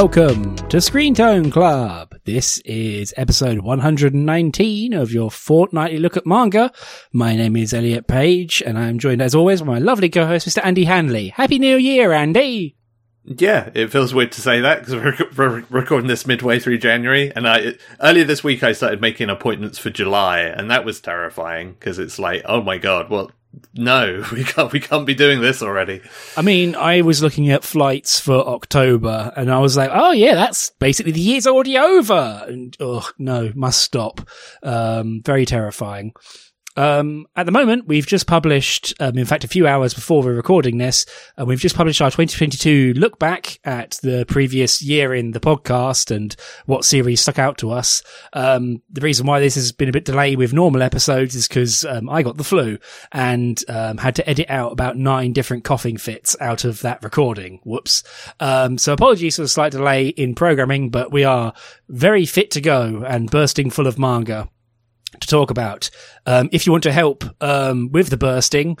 Welcome to Screen Tone Club. This is episode 119 of your fortnightly look at manga. My name is Elliot Page and I'm joined as always by my lovely co-host Mr. Andy Hanley. Happy New Year, Andy! Yeah, it feels weird to say that because we're, recording this midway through January, and I earlier this week I started making appointments for July, and that was terrifying because it's like, oh my god, well, no, we can't, we can't be doing this already. I mean, I was looking at flights for October, and I was like, oh yeah, that's basically the year's already over, and oh no, must stop. Um, very terrifying. Um, at the moment, we've just published, um, in fact, a few hours before we're recording this, uh, we've just published our 2022 look back at the previous year in the podcast and what series stuck out to us. Um, the reason why this has been a bit delayed with normal episodes is because um, I got the flu and um, had to edit out about nine different coughing fits out of that recording. Whoops. Um, so apologies for the slight delay in programming, but we are very fit to go and bursting full of manga to talk about. Um, if you want to help um, with the bursting,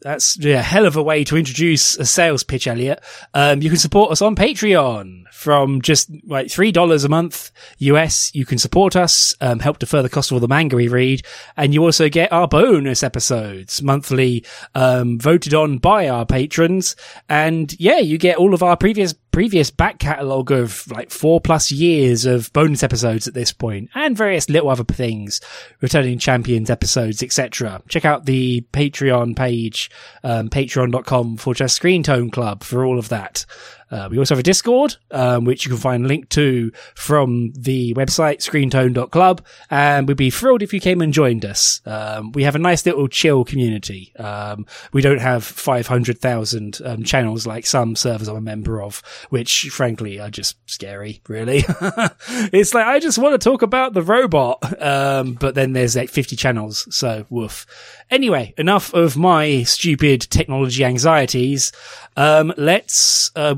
that's yeah, a hell of a way to introduce a sales pitch, Elliot. Um, you can support us on Patreon from just like three dollars a month US. You can support us, um, help defer the cost of all the manga we read, and you also get our bonus episodes monthly, um, voted on by our patrons. And yeah, you get all of our previous previous back catalogue of like four plus years of bonus episodes at this point and various little other things, returning champions episodes, etc. Check out the Patreon page, um, patreon.com for just screen tone club for all of that. Uh, we also have a Discord, um, which you can find a link to from the website screentone.club. And we'd be thrilled if you came and joined us. Um, we have a nice little chill community. Um, we don't have 500,000 um, channels like some servers I'm a member of, which frankly are just scary, really. it's like, I just want to talk about the robot. Um, but then there's like 50 channels. So woof. Anyway, enough of my stupid technology anxieties. Um, let's, uh,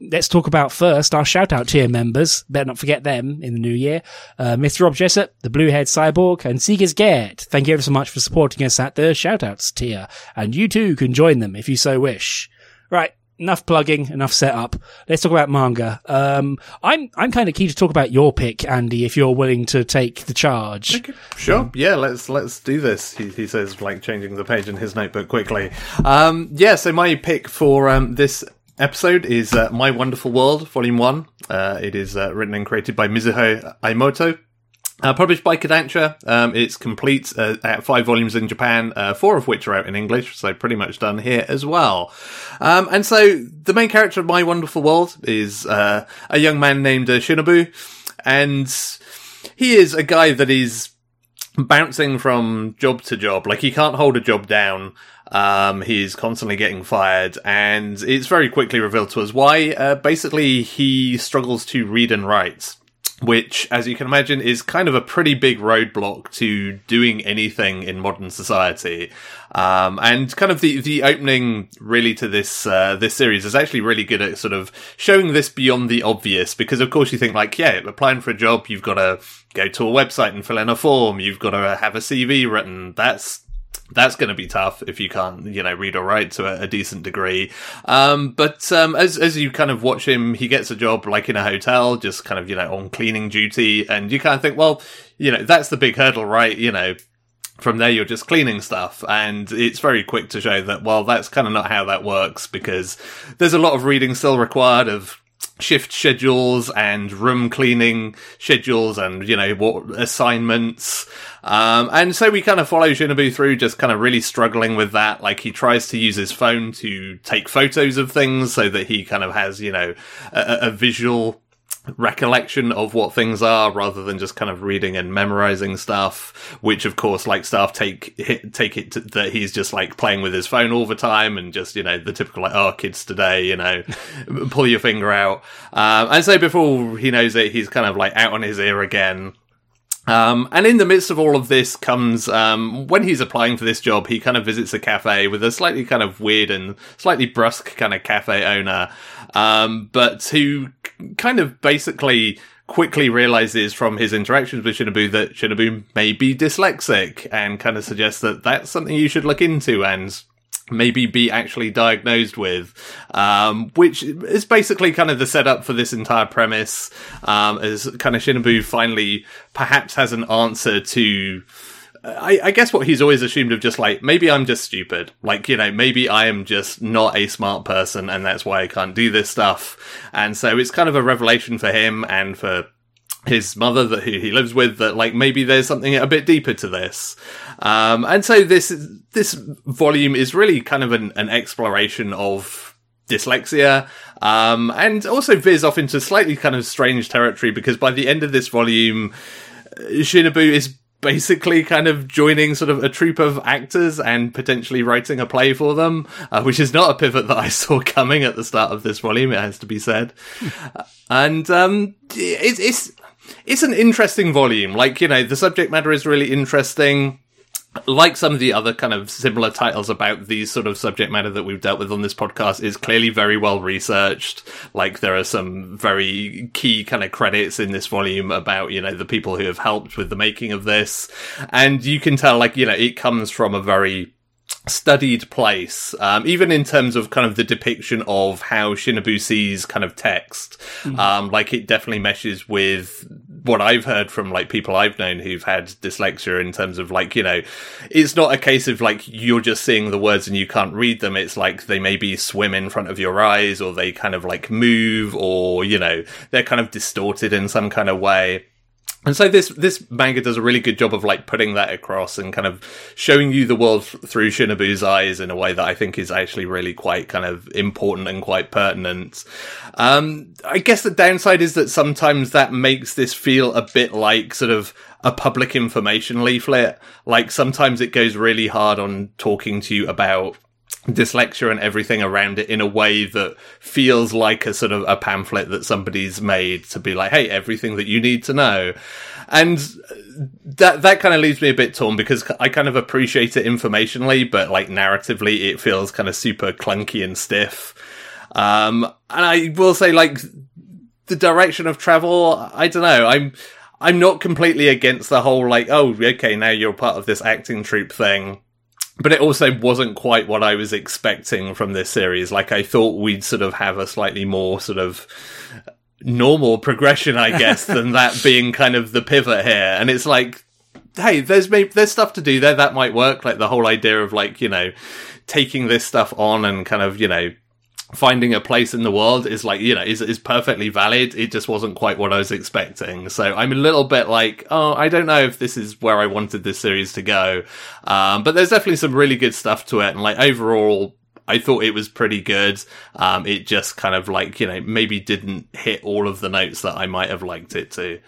let's talk about first our shout out tier members. Better not forget them in the new year. Uh, Mr. Rob Jessup, the blue Bluehead Cyborg, and Seegers Gert. Thank you ever so much for supporting us at the shout outs tier. And you too can join them if you so wish. Right enough plugging, enough setup. Let's talk about manga. Um, I'm I'm kind of keen to talk about your pick, Andy, if you're willing to take the charge. Okay. Sure. Yeah, let's let's do this. He, he says, like changing the page in his notebook quickly. Um, yeah. So my pick for um, this episode is uh, My Wonderful World, Volume One. Uh, it is uh, written and created by Mizuho Aimoto. Uh, published by Kodansha. Um, it's complete uh, at five volumes in Japan, uh, four of which are out in English, so pretty much done here as well. Um, and so the main character of My Wonderful World is a young man named Shinobu, and he is a guy that is bouncing from job to job. Like he can't hold a job down. Um, he's constantly getting fired, and it's very quickly revealed to us why. Uh, basically, he struggles to read and write which, as you can imagine, is kind of a pretty big roadblock to doing anything in modern society. Um, and kind of the, the opening really to this, uh, this series is actually really good at sort of showing this beyond the obvious because of course you think like, yeah, applying for a job, you've got to go to a website and fill in a form. You've got to have a CV written. That's that's going to be tough if you can't, you know, read or write to a, a decent degree. Um, but um, as as you kind of watch him, he gets a job like in a hotel, just kind of you know on cleaning duty, and you kind of think, well, you know, that's the big hurdle, right? You know, from there you're just cleaning stuff and it's very quick to show that well that's kind of not how that works because there's a lot of reading still required of shift schedules and room cleaning schedules and you know what assignments. Um, and so we kind of follow Shinobu through just kind of really struggling with that. Like he tries to use his phone to take photos of things so that he kind of has you know a, a visual recollection of what things are rather than just kind of reading and memorizing stuff which of course like staff take take it to, that he's just like playing with his phone all the time and just you know the typical like oh kids today you know pull your finger out. Um, and so before he knows it he's kind of like out on his ear again um, and in the midst of all of this comes um, when he's applying for this job, he kind of visits a cafe with a slightly kind of weird and slightly brusque kind of cafe owner, um, but who kind of basically quickly realizes from his interactions with Shinobu that Shinobu may be dyslexic and kind of suggests that that's something you should look into and maybe be actually diagnosed with, um, which is basically kind of the setup for this entire premise, um, as kind of Shinobu finally perhaps has an answer to, I, I, guess what he's always assumed of just like, maybe I'm just stupid. Like, you know, maybe I am just not a smart person and that's why I can't do this stuff. And so it's kind of a revelation for him and for his mother that he, lives with that like maybe there's something a bit deeper to this. Um, and so this, this volume is really kind of an, an exploration of dyslexia, um, and also veers off into slightly kind of strange territory because by the end of this volume, Shinobu is basically kind of joining sort of a troupe of actors and potentially writing a play for them, uh, which is not a pivot that I saw coming at the start of this volume. It has to be said, and um, it's it's it's an interesting volume. Like you know, the subject matter is really interesting like some of the other kind of similar titles about these sort of subject matter that we've dealt with on this podcast is clearly very well researched. Like there are some very key kind of credits in this volume about, you know, the people who have helped with the making of this. And you can tell, like, you know, it comes from a very studied place, um, even in terms of kind of the depiction of how Shinobu sees kind of text. Mm. Um, like it definitely meshes with what I've heard from like people I've known who've had dyslexia in terms of like, you know, it's not a case of like you're just seeing the words and you can't read them. It's like they maybe swim in front of your eyes or they kind of like move or, you know, they're kind of distorted in some kind of way. And so this this manga does a really good job of like putting that across and kind of showing you the world through Shinobu's eyes in a way that I think is actually really quite kind of important and quite pertinent. Um, I guess the downside is that sometimes that makes this feel a bit like sort of a public information leaflet. Like sometimes it goes really hard on talking to you about dyslexia and everything around it in a way that feels like a sort of a pamphlet that somebody's made to be like, hey, everything that you need to know. And that that kind of leaves me a bit torn because I kind of appreciate it informationally, but like narratively, it feels kind of super clunky and stiff. Um, and I will say, like, the direction of travel, I don't know. I'm I'm not completely against the whole like, oh, okay, now you're part of this acting troupe thing but it also wasn't quite what I was expecting from this series. Like I thought we'd sort of have a slightly more sort of normal progression, I guess, than that being kind of the pivot here. And it's like, hey, there's maybe there's stuff to do there that might work. Like the whole idea of like you know taking this stuff on and kind of you know finding a place in the world is like you know is is perfectly valid it just wasn't quite what i was expecting so i'm a little bit like oh i don't know if this is where i wanted this series to go um, but there's definitely some really good stuff to it and like overall I thought it was pretty good. Um, it just kind of like, you know, maybe didn't hit all of the notes that I might have liked it to.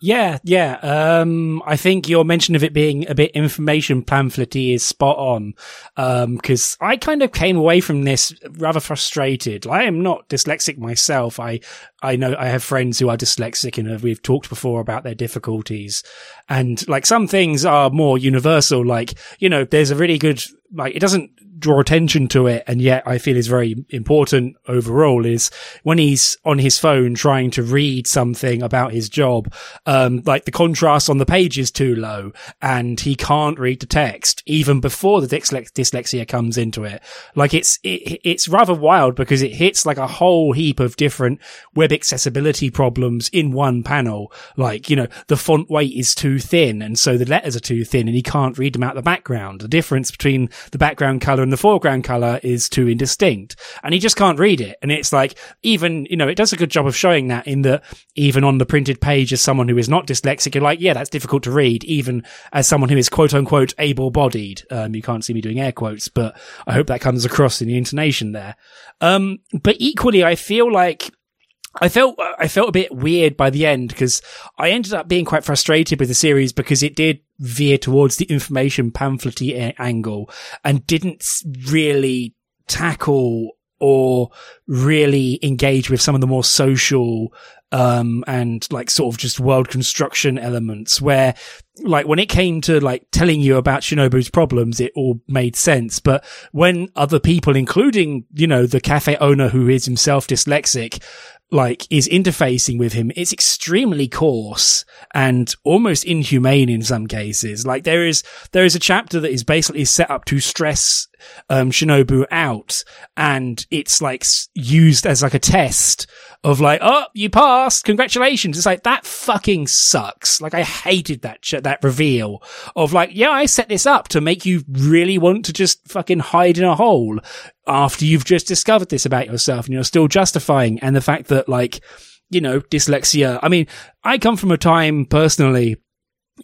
Yeah, yeah. Um, I think your mention of it being a bit information pamphlety is spot on. Um, cause I kind of came away from this rather frustrated. I am not dyslexic myself. I, I know I have friends who are dyslexic and we've talked before about their difficulties. And like some things are more universal. Like, you know, there's a really good, like, it doesn't draw attention to it and yet I feel is very important overall is when he's on his phone trying to read something about his job, um, like the contrast on the page is too low and he can't read the text even before the dyslexia comes into it. Like it's, it, it's rather wild because it hits like a whole heap of different web accessibility problems in one panel. Like, you know, the font weight is too thin and so the letters are too thin and he can't read them out the background. The difference between the background color the foreground color is too indistinct and he just can't read it. And it's like, even, you know, it does a good job of showing that in that even on the printed page as someone who is not dyslexic, you're like, yeah, that's difficult to read, even as someone who is quote unquote able bodied. Um, you can't see me doing air quotes, but I hope that comes across in the intonation there. Um, but equally, I feel like I felt I felt a bit weird by the end because I ended up being quite frustrated with the series because it did veer towards the information pamphlety a- angle and didn't really tackle or really engage with some of the more social um and like sort of just world construction elements where like when it came to like telling you about Shinobu's problems, it all made sense. But when other people, including, you know, the cafe owner who is himself dyslexic, like is interfacing with him, it's extremely coarse and almost inhumane in some cases. Like there is, there is a chapter that is basically set up to stress um, Shinobu out and it's like used as like a test of like, oh, you passed. Congratulations. It's like that fucking sucks. Like I hated that, that reveal of like, yeah, I set this up to make you really want to just fucking hide in a hole after you've just discovered this about yourself and you're still justifying. And the fact that like, you know, dyslexia. I mean, I come from a time personally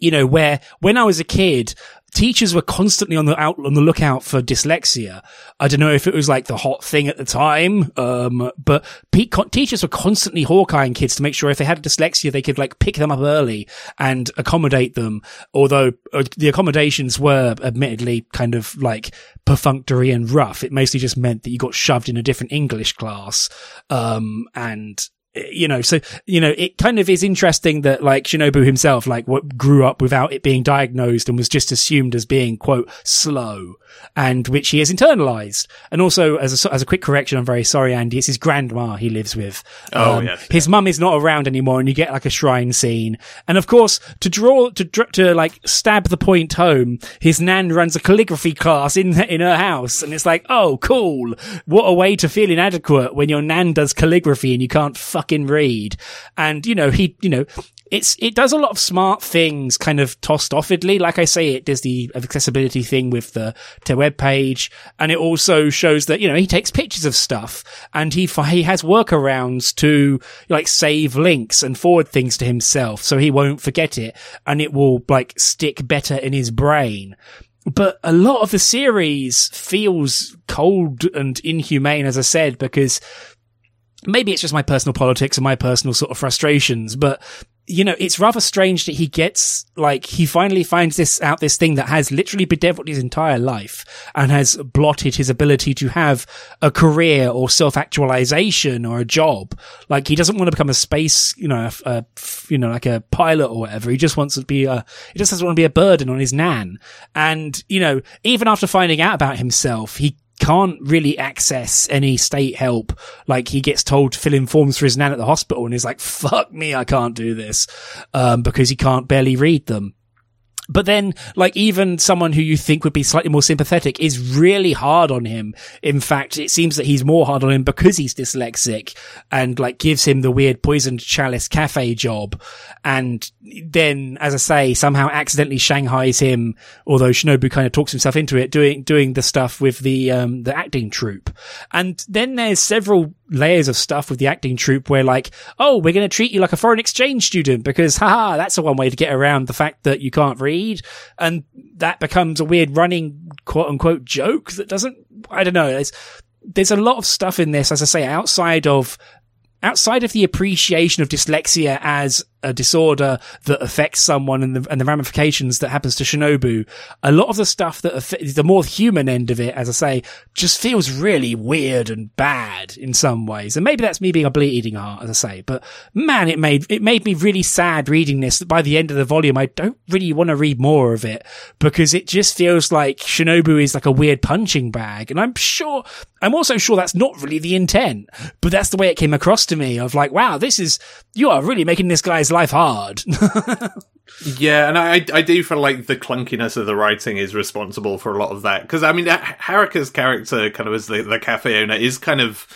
you know, where when I was a kid, teachers were constantly on the out on the lookout for dyslexia. I don't know if it was like the hot thing at the time, um, but pe- teachers were constantly hawkeyeing kids to make sure if they had dyslexia, they could like pick them up early and accommodate them. Although uh, the accommodations were admittedly kind of like perfunctory and rough, it mostly just meant that you got shoved in a different English class, um, and you know, so, you know, it kind of is interesting that like Shinobu himself, like what grew up without it being diagnosed and was just assumed as being quote slow and which he has internalized. And also as a, as a quick correction, I'm very sorry, Andy, it's his grandma he lives with. Oh, um, yes. His mum is not around anymore and you get like a shrine scene. And of course, to draw, to, to like stab the point home, his nan runs a calligraphy class in, in her house. And it's like, oh, cool. What a way to feel inadequate when your nan does calligraphy and you can't fuck fucking read. And, you know, he, you know, it's, it does a lot of smart things kind of tossed offedly. Like I say, it does the accessibility thing with the, web page. And it also shows that, you know, he takes pictures of stuff and he, he has workarounds to like save links and forward things to himself. So he won't forget it and it will like stick better in his brain but a lot of the series feels cold and inhumane, as I said, because maybe it's just my personal politics and my personal sort of frustrations, but you know, it's rather strange that he gets like he finally finds this out this thing that has literally bedeviled his entire life and has blotted his ability to have a career or self actualization or a job. Like he doesn't want to become a space, you know, a, a, you know, like a pilot or whatever. He just wants to be a he just doesn't want to be a burden on his nan. And you know, even after finding out about himself, he can't really access any state help. Like he gets told to fill in forms for his nan at the hospital and he's like, fuck me, I can't do this. Um, because he can't barely read them. But then, like, even someone who you think would be slightly more sympathetic is really hard on him. In fact, it seems that he's more hard on him because he's dyslexic and, like, gives him the weird poisoned chalice cafe job. And then, as I say, somehow accidentally shanghais him, although Shinobu kind of talks himself into it, doing, doing the stuff with the, um, the acting troupe. And then there's several layers of stuff with the acting troupe where like, oh, we're going to treat you like a foreign exchange student because haha, that's a one way to get around the fact that you can't read. And that becomes a weird running quote unquote joke that doesn't, I don't know. There's, there's a lot of stuff in this, as I say, outside of outside of the appreciation of dyslexia as a disorder that affects someone and the, and the ramifications that happens to Shinobu, a lot of the stuff that the more human end of it, as I say, just feels really weird and bad in some ways. And maybe that's me being a bleeding heart, as I say, but man, it made, it made me really sad reading this. By the end of the volume, I don't really want to read more of it because it just feels like Shinobu is like a weird punching bag. And I'm sure, I'm also sure that's not really the intent, but that's the way it came across to me of like, wow, this is, you are really making this guy's life hard. yeah, and I I do feel like the clunkiness of the writing is responsible for a lot of that because I mean Haruka's character, kind of as the the cafe owner, is kind of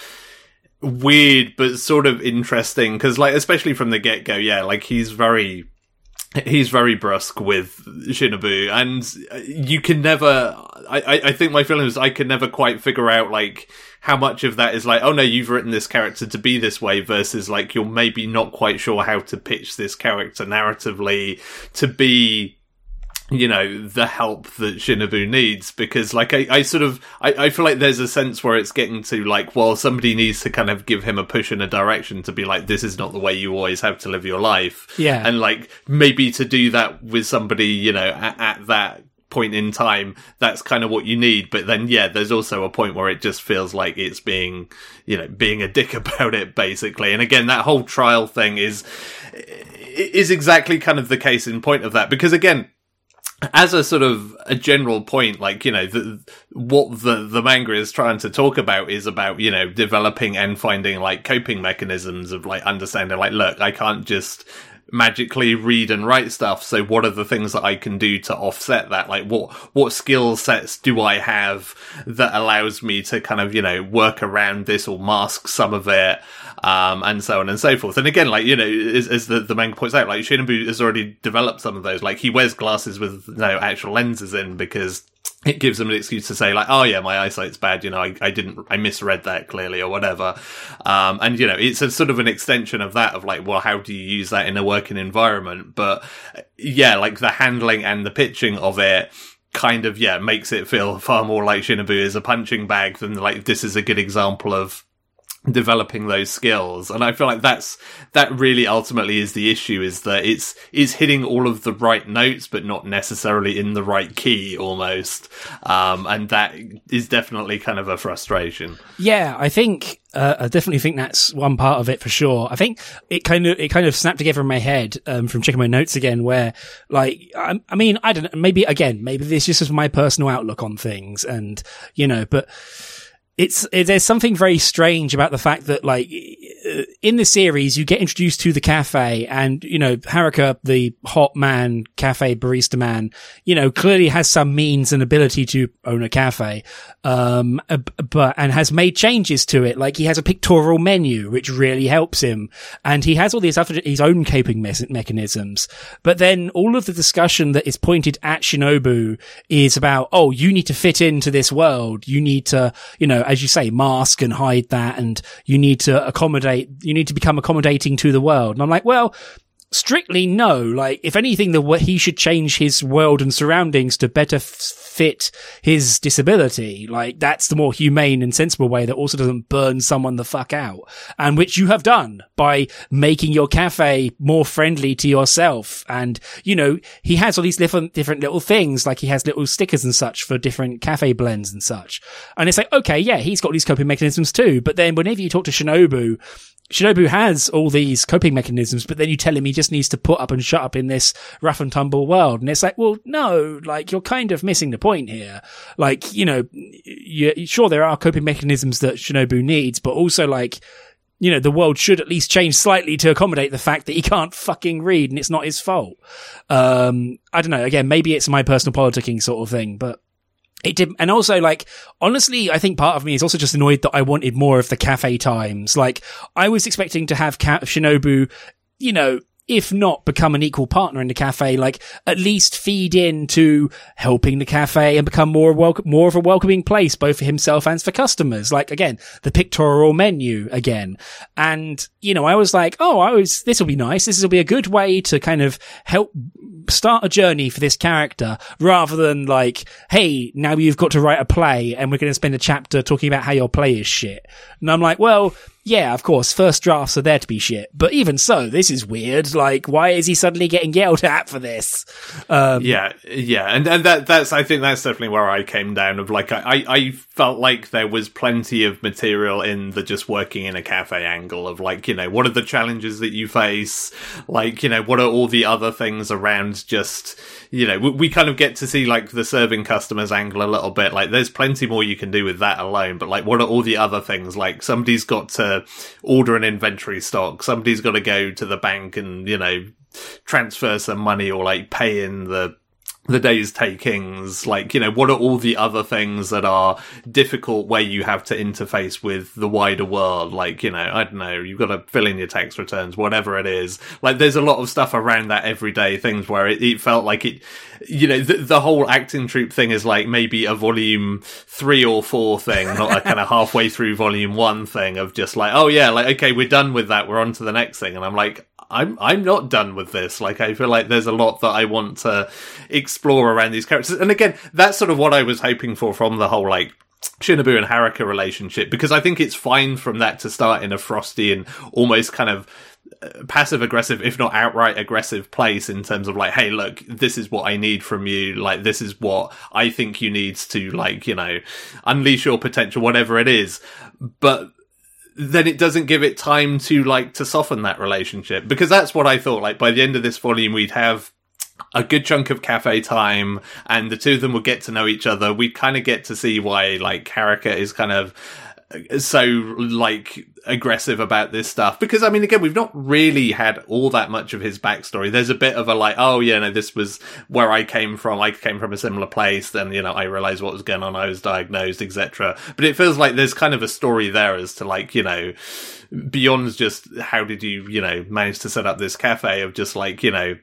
weird but sort of interesting because like especially from the get go, yeah, like he's very he's very brusque with Shinobu, and you can never. I, I think my feeling is I can never quite figure out like how much of that is like, oh no, you've written this character to be this way, versus like you're maybe not quite sure how to pitch this character narratively to be you know the help that Shinobu needs because like I, I sort of I, I feel like there's a sense where it's getting to like well somebody needs to kind of give him a push in a direction to be like this is not the way you always have to live your life. Yeah. And like maybe to do that with somebody you know at, at that point in time that's kind of what you need. But then yeah there's also a point where it just feels like it's being you know being a dick about it basically. And again that whole trial thing is is exactly kind of the case in point of that. Because again as a sort of a general point, like you know, the, what the the manga is trying to talk about is about you know developing and finding like coping mechanisms of like understanding like, look, I can't just magically read and write stuff. So what are the things that I can do to offset that? Like what, what skill sets do I have that allows me to kind of, you know, work around this or mask some of it? Um, and so on and so forth. And again, like, you know, as, as the, the manga points out, like Shinobu has already developed some of those. Like he wears glasses with no actual lenses in because it gives them an excuse to say like, oh yeah, my eyesight's bad. You know, I, I didn't, I misread that clearly or whatever. Um, and you know, it's a sort of an extension of that of like, well, how do you use that in a working environment? But yeah, like the handling and the pitching of it kind of, yeah, makes it feel far more like Shinobu is a punching bag than like, this is a good example of developing those skills. And i feel like that's that really ultimately is the issue is that it's is hitting all of the right notes but not necessarily in the right key almost. Um and that is definitely kind of a frustration. Yeah i think uh, I definitely think that's one part of it for sure. I think it kind of, it kind of snapped together in my head, um, from checking my notes again, where like, I, I mean, I don't know, maybe again, maybe this is just my personal outlook on things and, you know, but, it's it, there's something very strange about the fact that like eh, in the series you get introduced to the cafe and you know Haruka the hot man cafe barista man you know clearly has some means and ability to own a cafe um eh, but and has made changes to it. Like he has a pictorial menu which really helps him. And he has all these other his own coping me- mechanisms. But then all of the discussion that is pointed at Shinobu is about oh you need to fit into this world. You need to you know as you say, mask and hide that. And you need to accommodate, you need to become accommodating to the world. And I'm like, well, strictly no. Like, if anything, the he should change his world and surroundings to better f- fit his disability. Like, that's the more humane and sensible way that also doesn't burn someone the fuck out. And which you have done by making your cafe more friendly to yourself. And, you know, he has all these different, different little things. Like he has little stickers and such for different cafe blends and such. And it's like, okay, yeah, he's got these coping mechanisms too. But then whenever you talk to Shinobu, Shinobu has all these coping mechanisms, but then you tell him he just needs to put up and shut up in this rough and tumble world. And it's like, well, no, like you're kind of missing the point here. Like, you know, sure, there are coping mechanisms that Shinobu needs, but also like, you know, the world should at least change slightly to accommodate the fact that he can't fucking read and it's not his fault. Um, I don't know. Again, maybe it's my personal politicking sort of thing, but it did, and also like, honestly, I think part of me is also just annoyed that I wanted more of the cafe times. Like, I was expecting to have Ka- Shinobu, you know, if not become an equal partner in the cafe, like at least feed into helping the cafe and become more welcome, more of a welcoming place, both for himself and for customers. Like again, the pictorial menu again. And, you know, I was like, oh, I was, this will be nice. This will be a good way to kind of help start a journey for this character rather than like, hey, now you've got to write a play and we're going to spend a chapter talking about how your play is shit. And I'm like, well, yeah, of course, first drafts are there to be shit. But even so, this is weird. Like, why is he suddenly getting yelled at for this? Um, yeah, yeah, and and that that's I think that's definitely where I came down. Of like, I I felt like there was plenty of material in the just working in a cafe angle of like, you know, what are the challenges that you face? Like, you know, what are all the other things around just you know, we, we, kind of get to see like the serving customers angle a little bit. Like, there's plenty more you can do with that alone. But like, what are all the other things? Like, somebody's got to order an inventory stock. Somebody's got to go to the bank and you know transfer some money or like pay in the the day's takings, like, you know, what are all the other things that are difficult where you have to interface with the wider world? Like, you know, I don't know, you've got to fill in your tax returns, whatever it is. Like, there's a lot of stuff around that everyday things where it, it felt like it, you know, the, the, whole acting troupe thing is like maybe a volume three or four thing, not a kind of halfway through volume one thing of just like, oh yeah, like, okay, we're done with that. We're on to the next thing. And I'm like, I'm I'm not done with this. Like I feel like there's a lot that I want to explore around these characters. And again, that's sort of what I was hoping for from the whole like Shinobu and Haruka relationship because I think it's fine from that to start in a frosty and almost kind of uh, passive aggressive, if not outright aggressive place in terms of like, hey, look, this is what I need from you. Like, this is what I think you need to like, you know, unleash your potential, whatever it is. But then it doesn't give it time to like to soften that relationship because that's what I thought. Like by the end of this volume, we'd have a good chunk of cafe time and the two of them would get to know each other. We'd kind of get to see why like Haruka is kind of so like aggressive about this stuff because I mean again we've not really had all that much of his backstory. There's a bit of a like oh yeah no this was where I came from. I came from a similar place. Then you know I realized what was going on. I was diagnosed etc. But it feels like there's kind of a story there as to like you know beyond just how did you you know manage to set up this cafe of just like you know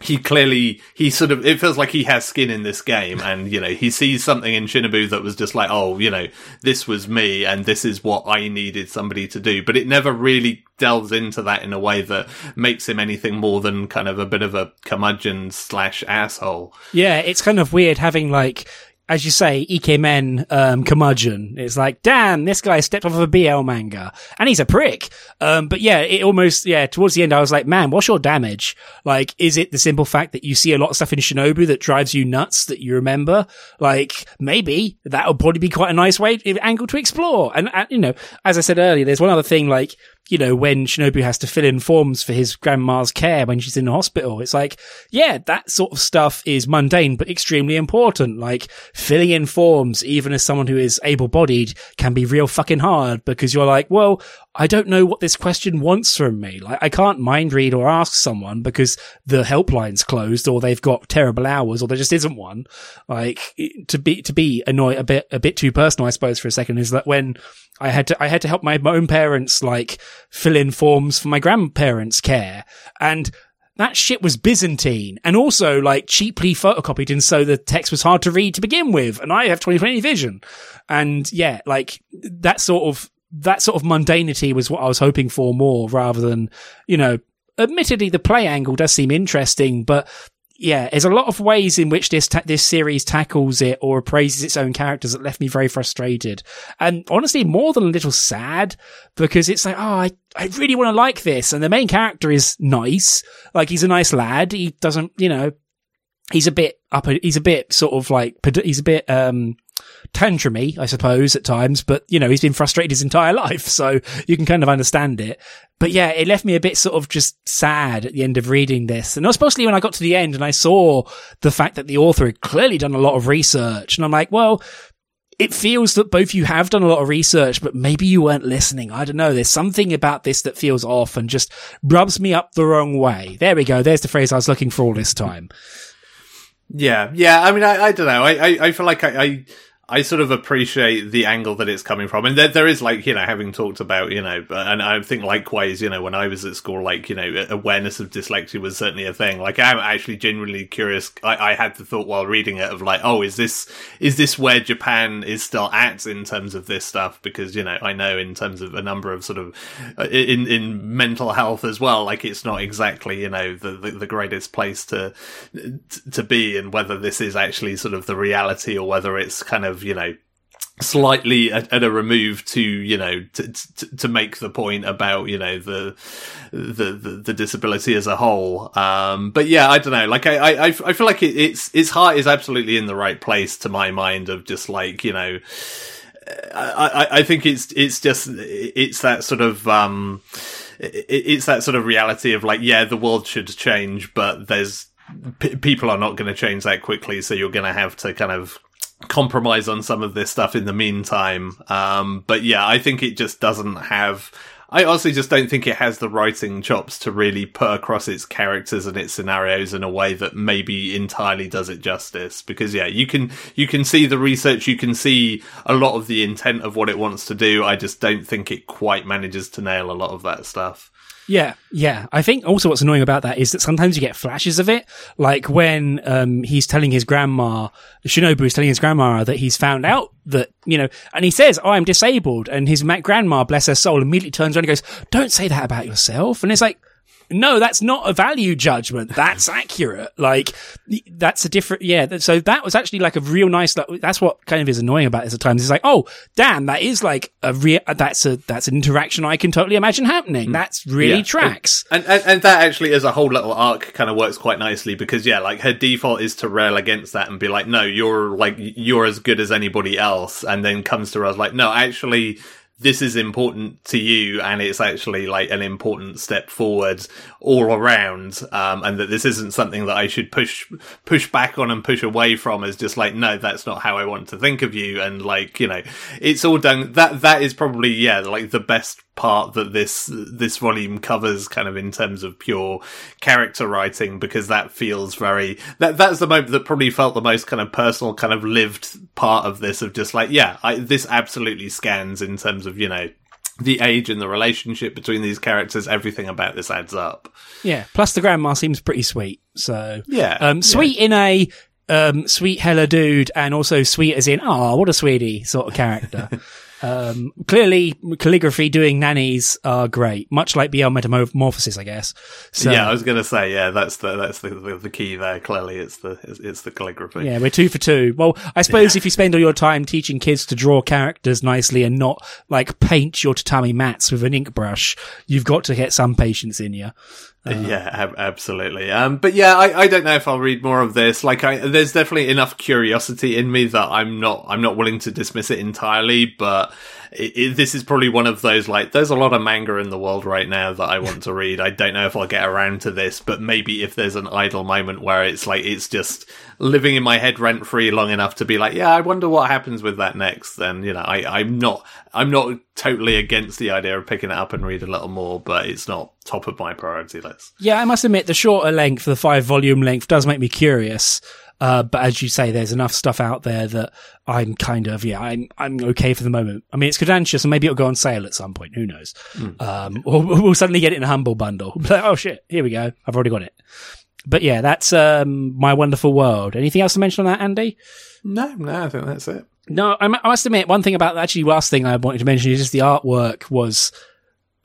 he clearly he sort of it feels like he has skin in this game and you know he sees something in shinobu that was just like oh you know this was me and this is what i needed somebody to do. But it never really delves into that in a way that makes him anything more than kind of a bit of a curmudgeon slash asshole. Yeah it's kind of weird having like as you say, Ikemen um, curmudgeon. It's like, damn, this guy stepped off of a BL manga, and he's a prick. Um, but yeah, it almost yeah. Towards the end, I was like, man, what's your damage? Like, is it the simple fact that you see a lot of stuff in Shinobu that drives you nuts that you remember? Like, maybe that would probably be quite a nice way angle to explore. And, and you know, as I said earlier, there's one other thing like you know, when Shinobu has to fill in forms for his grandma's care when she's in the hospital. It's like, yeah, that sort of stuff is mundane, but extremely important. Like filling in forms, even as someone who is able bodied can be real fucking hard because you're like, well, I don't know what this question wants from me. Like, I can't mind read or ask someone because the helpline's closed or they've got terrible hours or there just isn't one. Like, to be, to be annoyed a bit, a bit too personal, I suppose, for a second is that when I had to, I had to help my own parents, like, fill in forms for my grandparents' care and that shit was Byzantine and also like cheaply photocopied. And so the text was hard to read to begin with. And I have 2020 vision. And yeah, like that sort of that sort of mundanity was what I was hoping for more rather than, you know, admittedly the play angle does seem interesting, but yeah, there's a lot of ways in which this ta- this series tackles it or appraises its own characters that left me very frustrated, and honestly, more than a little sad because it's like, oh, I I really want to like this, and the main character is nice, like he's a nice lad. He doesn't, you know, he's a bit up, he's a bit sort of like he's a bit um tantrumy, I suppose, at times, but you know, he's been frustrated his entire life, so you can kind of understand it. But yeah, it left me a bit sort of just sad at the end of reading this. And especially when I got to the end and I saw the fact that the author had clearly done a lot of research. And I'm like, well, it feels that both you have done a lot of research, but maybe you weren't listening. I don't know. There's something about this that feels off and just rubs me up the wrong way. There we go. There's the phrase I was looking for all this time. Yeah. Yeah. I mean, I, I don't know. I, I, I feel like I, I I sort of appreciate the angle that it's coming from. And there, there is like, you know, having talked about, you know, and I think likewise, you know, when I was at school, like, you know, awareness of dyslexia was certainly a thing. Like, I'm actually genuinely curious. I, I had the thought while reading it of like, oh, is this, is this where Japan is still at in terms of this stuff? Because, you know, I know in terms of a number of sort of, uh, in, in mental health as well, like it's not exactly, you know, the, the, the greatest place to, to be and whether this is actually sort of the reality or whether it's kind of, you know, slightly at, at, a remove to you know to, to, to make the point about you know the, the the the, disability as a whole. Um but yeah i don't know. Like i i i feel like it, it's its heart is absolutely in the right place to my mind of just like you know i i, I think it's it's just it's that sort of um it's that sort of reality of like yeah the world should change but there's p- people are not going to change that quickly so you're going to have to kind of compromise on some of this stuff in the meantime. Um, but yeah, I think it just doesn't have. I honestly just don't think it has the writing chops to really put across its characters and its scenarios in a way that maybe entirely does it justice. Because yeah, you can you can see the research, you can see a lot of the intent of what it wants to do. I just don't think it quite manages to nail a lot of that stuff. Yeah, yeah. I think also what's annoying about that is that sometimes you get flashes of it, like when um, he's telling his grandma, Shinobu is telling his grandma that he's found out that you know, and he says, "Oh, I'm disabled," and his grandma, bless her soul, immediately turns around and goes, "Don't say that about yourself," and it's like no, that's not a value judgment. That's accurate. Like, that's a different, yeah. So that was actually like a real nice, that's what kind of is annoying about this at times. It's like, oh, damn, that is like a real, uh, that's a, that's an interaction I can totally imagine happening. Hmm. That's really yeah. tracks. And, and, and that actually as a whole little arc kind of works quite nicely because yeah, like her default is to rail against that and be like, no, you're like, you're as good as anybody else. And then comes to us like, no, actually, this is important to you and it's actually like an important step forward all around um, and that this isn't something that I should push push back on and push away from as just like no that's not how I want to think of you and like you know it's all done that that is probably yeah like the best part that this this volume covers kind of in terms of pure character writing because that feels very that that's the moment that probably felt the most kind of personal kind of lived part of this of just like yeah I, this absolutely scans in terms of you know the age and the relationship between these characters everything about this adds up Yeah. Plus the grandma seems pretty sweet. So yeah um, sweet in a um, sweet hella dude, and also sweet as in oh what a sweetie sort of character. um, clearly, calligraphy doing nannies are great, much like BL Metamorphosis, I guess. So, yeah, I was gonna say, yeah, that's the that's the, the, the key there. Clearly, it's the it's, it's the calligraphy. Yeah, we're two for two. Well, I suppose if you spend all your time teaching kids to draw characters nicely and not like paint your tatami mats with an ink brush, you've got to get some patience in you. Yeah, ab- absolutely. Um, but yeah, I, I don't know if I'll read more of this. Like, I, there's definitely enough curiosity in me that I'm not, I'm not willing to dismiss it entirely. But it, it, this is probably one of those like, there's a lot of manga in the world right now that I want to read. I don't know if I'll get around to this, but maybe if there's an idle moment where it's like it's just living in my head rent free long enough to be like, yeah, I wonder what happens with that next. Then you know, I, I'm not, I'm not totally against the idea of picking it up and read a little more, but it's not top of my priority list. Yeah, I must admit the shorter length, the five volume length, does make me curious. Uh, but as you say, there's enough stuff out there that I'm kind of, yeah, I'm, I'm okay for the moment. I mean, it's Kodansha, and maybe it'll go on sale at some point. Who knows? Um, or we'll suddenly get it in a humble bundle. Like, oh shit, here we go. I've already got it. But yeah, that's, um, my wonderful world. Anything else to mention on that, Andy? No, no, I think that's it. No, I, I must admit, one thing about actually last thing I wanted to mention is just the artwork was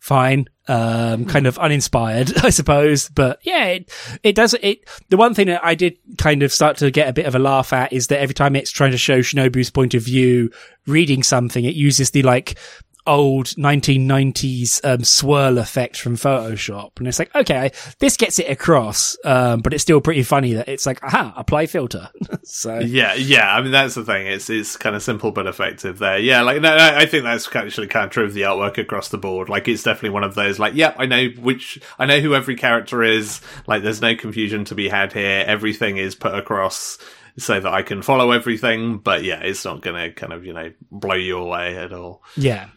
fine, um, kind of uninspired, I suppose. But yeah, it, it does, it, the one thing that I did kind of start to get a bit of a laugh at is that every time it's trying to show Shinobu's point of view reading something, it uses the like, old 1990s um, swirl effect from Photoshop. And it's like, okay, this gets it across, um, but it's still pretty funny that it's like, aha, apply filter. so Yeah, yeah. I mean, that's the thing. It's it's kind of simple but effective there. Yeah, like no, no, I think that's actually kind of true of the artwork across the board. Like, it's definitely one of those. Like, yeah, I know which, I know who every character is. Like, there's no confusion to be had here. Everything is put across so that I can follow everything. But yeah, it's not going to kind of you know blow you away at all. Yeah.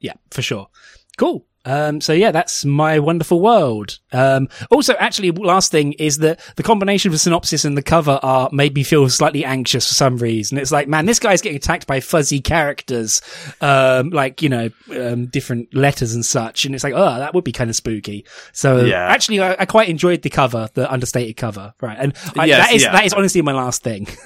Yeah, for sure. Cool. Um, so yeah, that's my wonderful world. Um, also, actually, last thing is that the combination of the synopsis and the cover art made me feel slightly anxious for some reason. It's like, man, this guy's getting attacked by fuzzy characters, um, like, you know, um, different letters and such. And it's like, oh, that would be kind of spooky. So Yeah. actually, I, I quite enjoyed the cover, the understated cover. Right. And I, Yes, that is, yeah. that is honestly my last thing.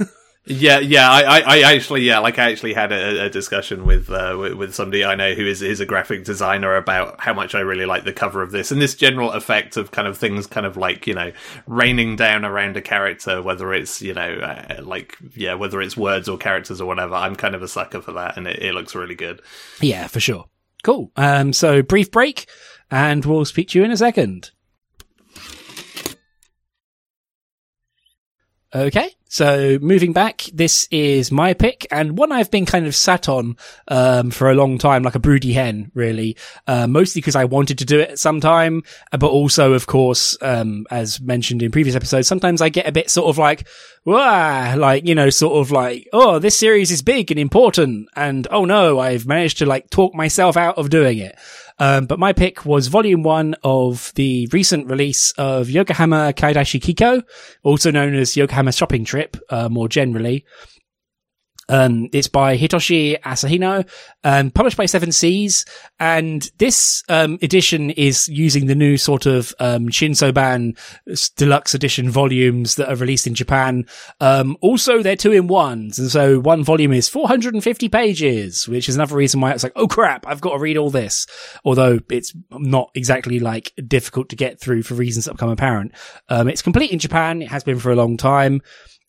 Yeah, yeah. I, I, I actually, yeah, like I actually had a, a discussion with, uh, with with somebody I know who is is a graphic designer about how much I really like the cover of this and this general effect of kind of things, kind of like you know, raining down around a character, whether it's you know, uh, like yeah, whether it's words or characters or whatever. I'm kind of a sucker for that, and it, it looks really good. yeah, for sure. Cool. Um, so brief break and we'll speak to you in a second. Okay, so moving back, this is my pick and one I've been kind of sat on um, for a long time, like a broody hen, really. Uh, mostly because I wanted to do it at some time, but also, of course, um, as mentioned in previous episodes, sometimes I get a bit sort of like, Wah, like you know, sort of like, oh, this series is big and important, and oh no, I've managed to like talk myself out of doing it. Um, but my pick was volume one of the recent release of Yokohama Kaidashi Kiko, also known as Yokohama Shopping Trip, uh, more generally. Um, it's by Hitoshi Ashinano, um, published by Seven Seas, and this um, edition is using the new sort of um, Shinsoban deluxe edition volumes that are released in Japan. Um, also, they're two in ones, and so one volume is 450 pages, which is another reason why it's like, oh crap, I've got to read all this. Although it's not exactly like difficult to get through for reasons that become apparent. Um, it's complete in Japan. It has been for a long time.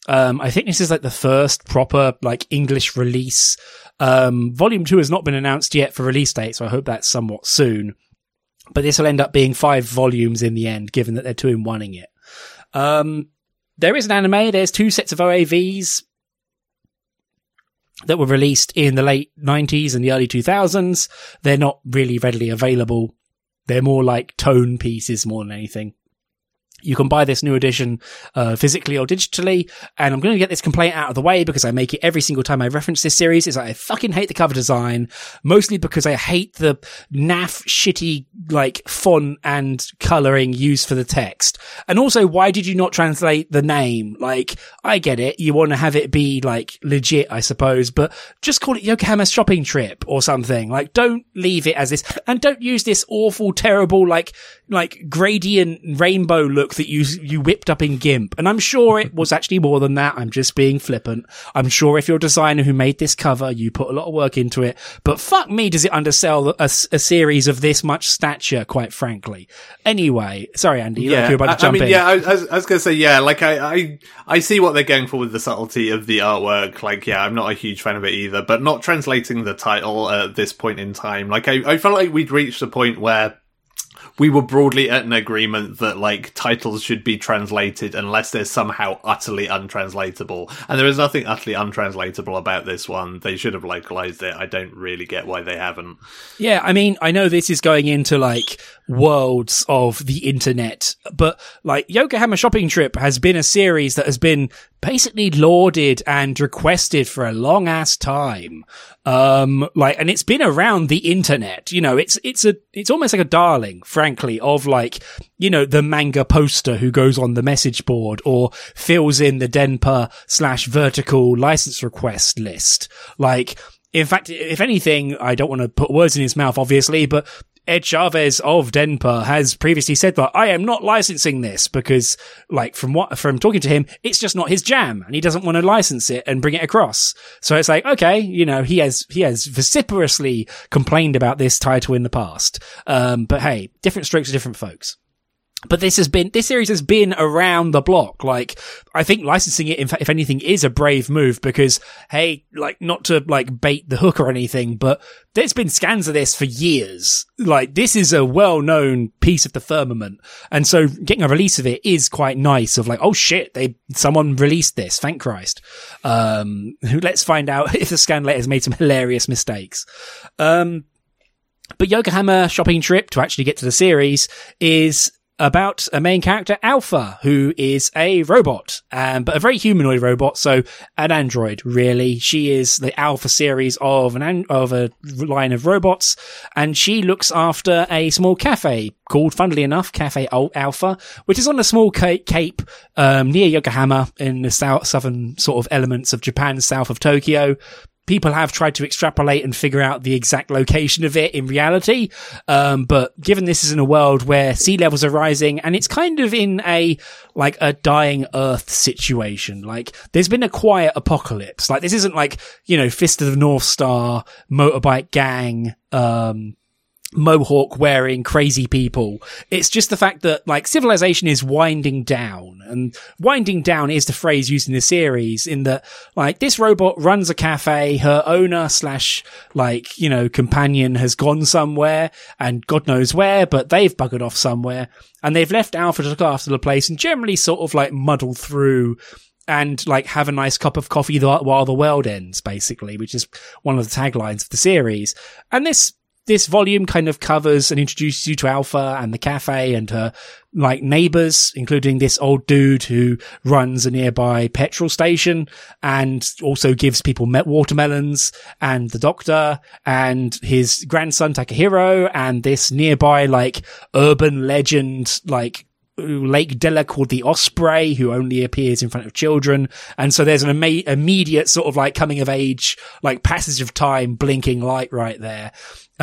Um, I think this is like the first proper like English release. Um, volume two has not been announced yet for release date, so I hope that's somewhat soon. But this will end up being five volumes in the end, given that they're two in oneing it. Um, there is an anime. There's two sets of OAVs. that were released in the late 90s and the early 2000s. They're not really readily available. They're more like tone pieces more than anything. You can buy this new edition uh, physically or digitally, and I'm going to get this complaint out of the way because I make it every single time I reference this series. Is I fucking hate the cover design, mostly because I hate the naff, shitty like font and coloring used for the text, and also why did you not translate the name? Like, I get it, you want to have it be like legit, I suppose, but just call it Yokohama shopping trip or something. Like, don't leave it as this, and don't use this awful, terrible like like gradient rainbow look that you you whipped up in GIMP. And I'm sure it was actually more than that. I'm just being flippant. I'm sure if you're a designer who made this cover, you put a lot of work into it. But fuck me, does it undersell a, a series of this much stature? Quite frankly. Anyway, sorry, Andy. Yeah, like you're about to I, I jump mean, in. yeah, I, I was, I was gonna say, yeah, like I, I, I see what they're going for with the subtlety of the artwork. Like, yeah, I'm not a huge fan of it either, but not translating the title at this point in time. Like, I, I felt like we'd reached a point where we were broadly at an agreement that like titles should be translated unless they're somehow utterly untranslatable. And there is nothing utterly untranslatable about this one. They should have localized it. I don't really get why they haven't. Yeah, I mean, I know this is going into like worlds of the internet, but like Yokohama Shopping Trip has been a series that has been basically lauded and requested for a long ass time. Um, like, and it's been around the internet, you know, it's, it's a, it's almost like a darling, frankly, of like, you know, the manga poster who goes on the message board or fills in the Denpa slash vertical license request list. Like, in fact, if anything, I don't want to put words in his mouth, obviously, but Ed Chavez of Denpa has previously said that I am not licensing this because, like, from what, from talking to him, it's just not his jam and he doesn't want to license it and bring it across. So it's like, okay, you know, he has, he has vociferously complained about this title in the past. Um, but hey, different strokes for different folks but this has been this series has been around the block. Like i think licensing it in fact if anything is a brave move because hey like not to like bait the hook or anything but there's been scans of this for years. Like this is a well-known piece of the firmament. And so getting a release of it is quite nice of like oh shit they someone released this. Thank christ. Um let's find out if the scanlator has made some hilarious mistakes. Um but Yokohama shopping trip to actually get to the series is about a main character, Alpha, who is a robot, um, but a very humanoid robot. So an android, really. She is the Alpha series of an, an- of a line of robots, and she looks after a small cafe called, funnily enough, Cafe Al- Alpha, which is on a small ca- cape, um, near Yokohama in the south, southern sort of elements of Japan, south of Tokyo people have tried to extrapolate and figure out the exact location of it in reality. Um, but given this is in a world where sea levels are rising and it's kind of in a, like a dying earth situation, like there's been a quiet apocalypse. Like this isn't like, you know, Fist of the North Star, motorbike gang, um, mohawk wearing crazy people. It's just the fact that like civilization is winding down and winding down is the phrase used in the series in that like this robot runs a cafe. Her owner slash like, you know, companion has gone somewhere and God knows where, but they've buggered off somewhere and they've left Alpha to look after the place and generally sort of like muddle through and like have a nice cup of coffee while the world ends, basically, which is one of the taglines of the series. And this this volume kind of covers and introduces you to Alpha and the cafe and her like neighbors, including this old dude who runs a nearby petrol station and also gives people watermelons and the doctor and his grandson Takahiro and this nearby like urban legend like Lake Della called the Osprey, who only appears in front of children. And so there's an immediate sort of like coming of age, like passage of time, blinking light right there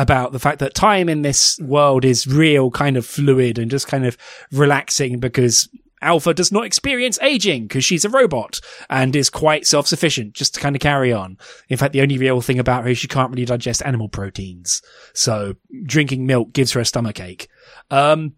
about the fact that time in this world is real, kind of fluid and just kind of relaxing because Alpha does not experience aging because she's a robot and is quite self-sufficient just to kind of carry on. In fact, the only real thing about her is she can't really digest animal proteins. So drinking milk gives her a stomach ache. Um,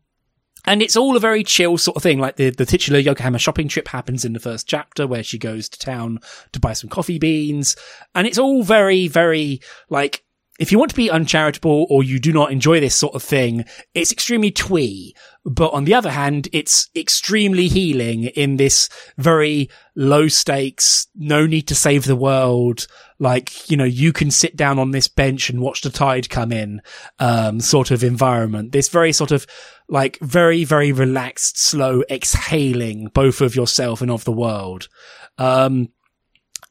and it's all a very chill sort of thing. Like the, the titular Yokohama shopping trip happens in the first chapter where she goes to town to buy some coffee beans. And it's all very, very like, if you want to be uncharitable or you do not enjoy this sort of thing, it's extremely twee. But on the other hand, it's extremely healing in this very low stakes, no need to save the world, like, you know, you can sit down on this bench and watch the tide come in, um, sort of environment. This very sort of like very, very relaxed, slow exhaling both of yourself and of the world. Um,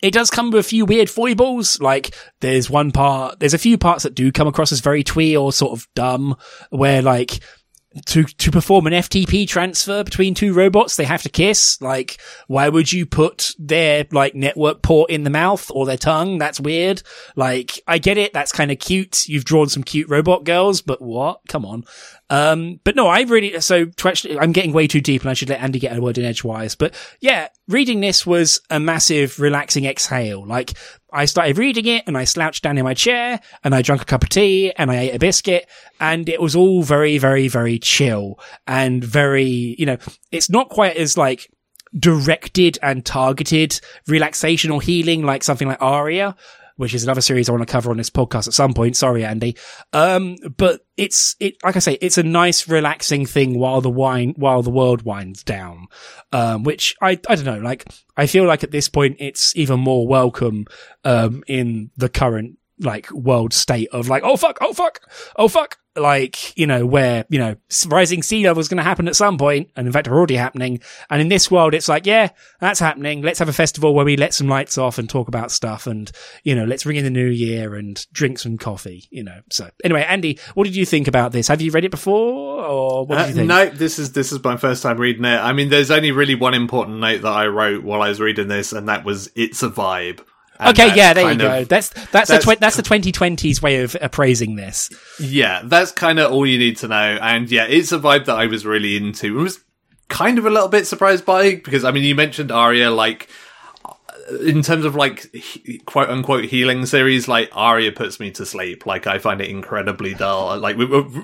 it does come with a few weird foibles. Like there's one part, there's a few parts that do come across as very twee or sort of dumb where like, to to perform an FTP transfer between two robots, they have to kiss. Like, why would you put their like network port in the mouth or their tongue? That's weird. Like, I get it. That's kind of cute. You've drawn some cute robot girls, but what? Come on. Um, but no, I really, so to actually, I'm getting way too deep and I should let Andy get a word in edgewise. But yeah, reading this was a massive relaxing exhale. Like I started reading it and I slouched down in my chair and I drank a cup of tea and I ate a biscuit and it was all very, very, very chill and very, you know, it's not quite as like, directed and targeted relaxation or healing like something like Aria, which is another series I want to cover on this podcast at some point. Sorry, Andy. Um, but it's, it, like I say, it's a nice, relaxing thing while the wine, while the world winds down. Um, which I, I don't know, like, I feel like at this point it's even more welcome, um, in the current, like, world state of like, oh fuck, oh fuck, oh fuck like, you know, where, you know, rising sea level is going to happen at some point, and in fact are already happening. And in this world, it's like, yeah, that's happening. Let's have a festival where we let some lights off and talk about stuff and, you know, let's ring in the new year and drink some coffee, you know. So anyway, Andy, what did you think about this? Have you read it before or what did you think? Uh, no, this is, this is my first time reading it. I mean, there's only really one important note that I wrote while I was reading this, and that was, it's a vibe. Okay, yeah, there you go. of- that's that's that's- the tw- that's the 2020s way of appraising this. Yeah, that's kind of all you need to know. And yeah, it's a vibe that I was really into. I was kind of a little bit surprised by because I mean, you mentioned Aria, like in terms of like quote unquote healing series, like Aria puts me to sleep. Like I find it incredibly dull. Like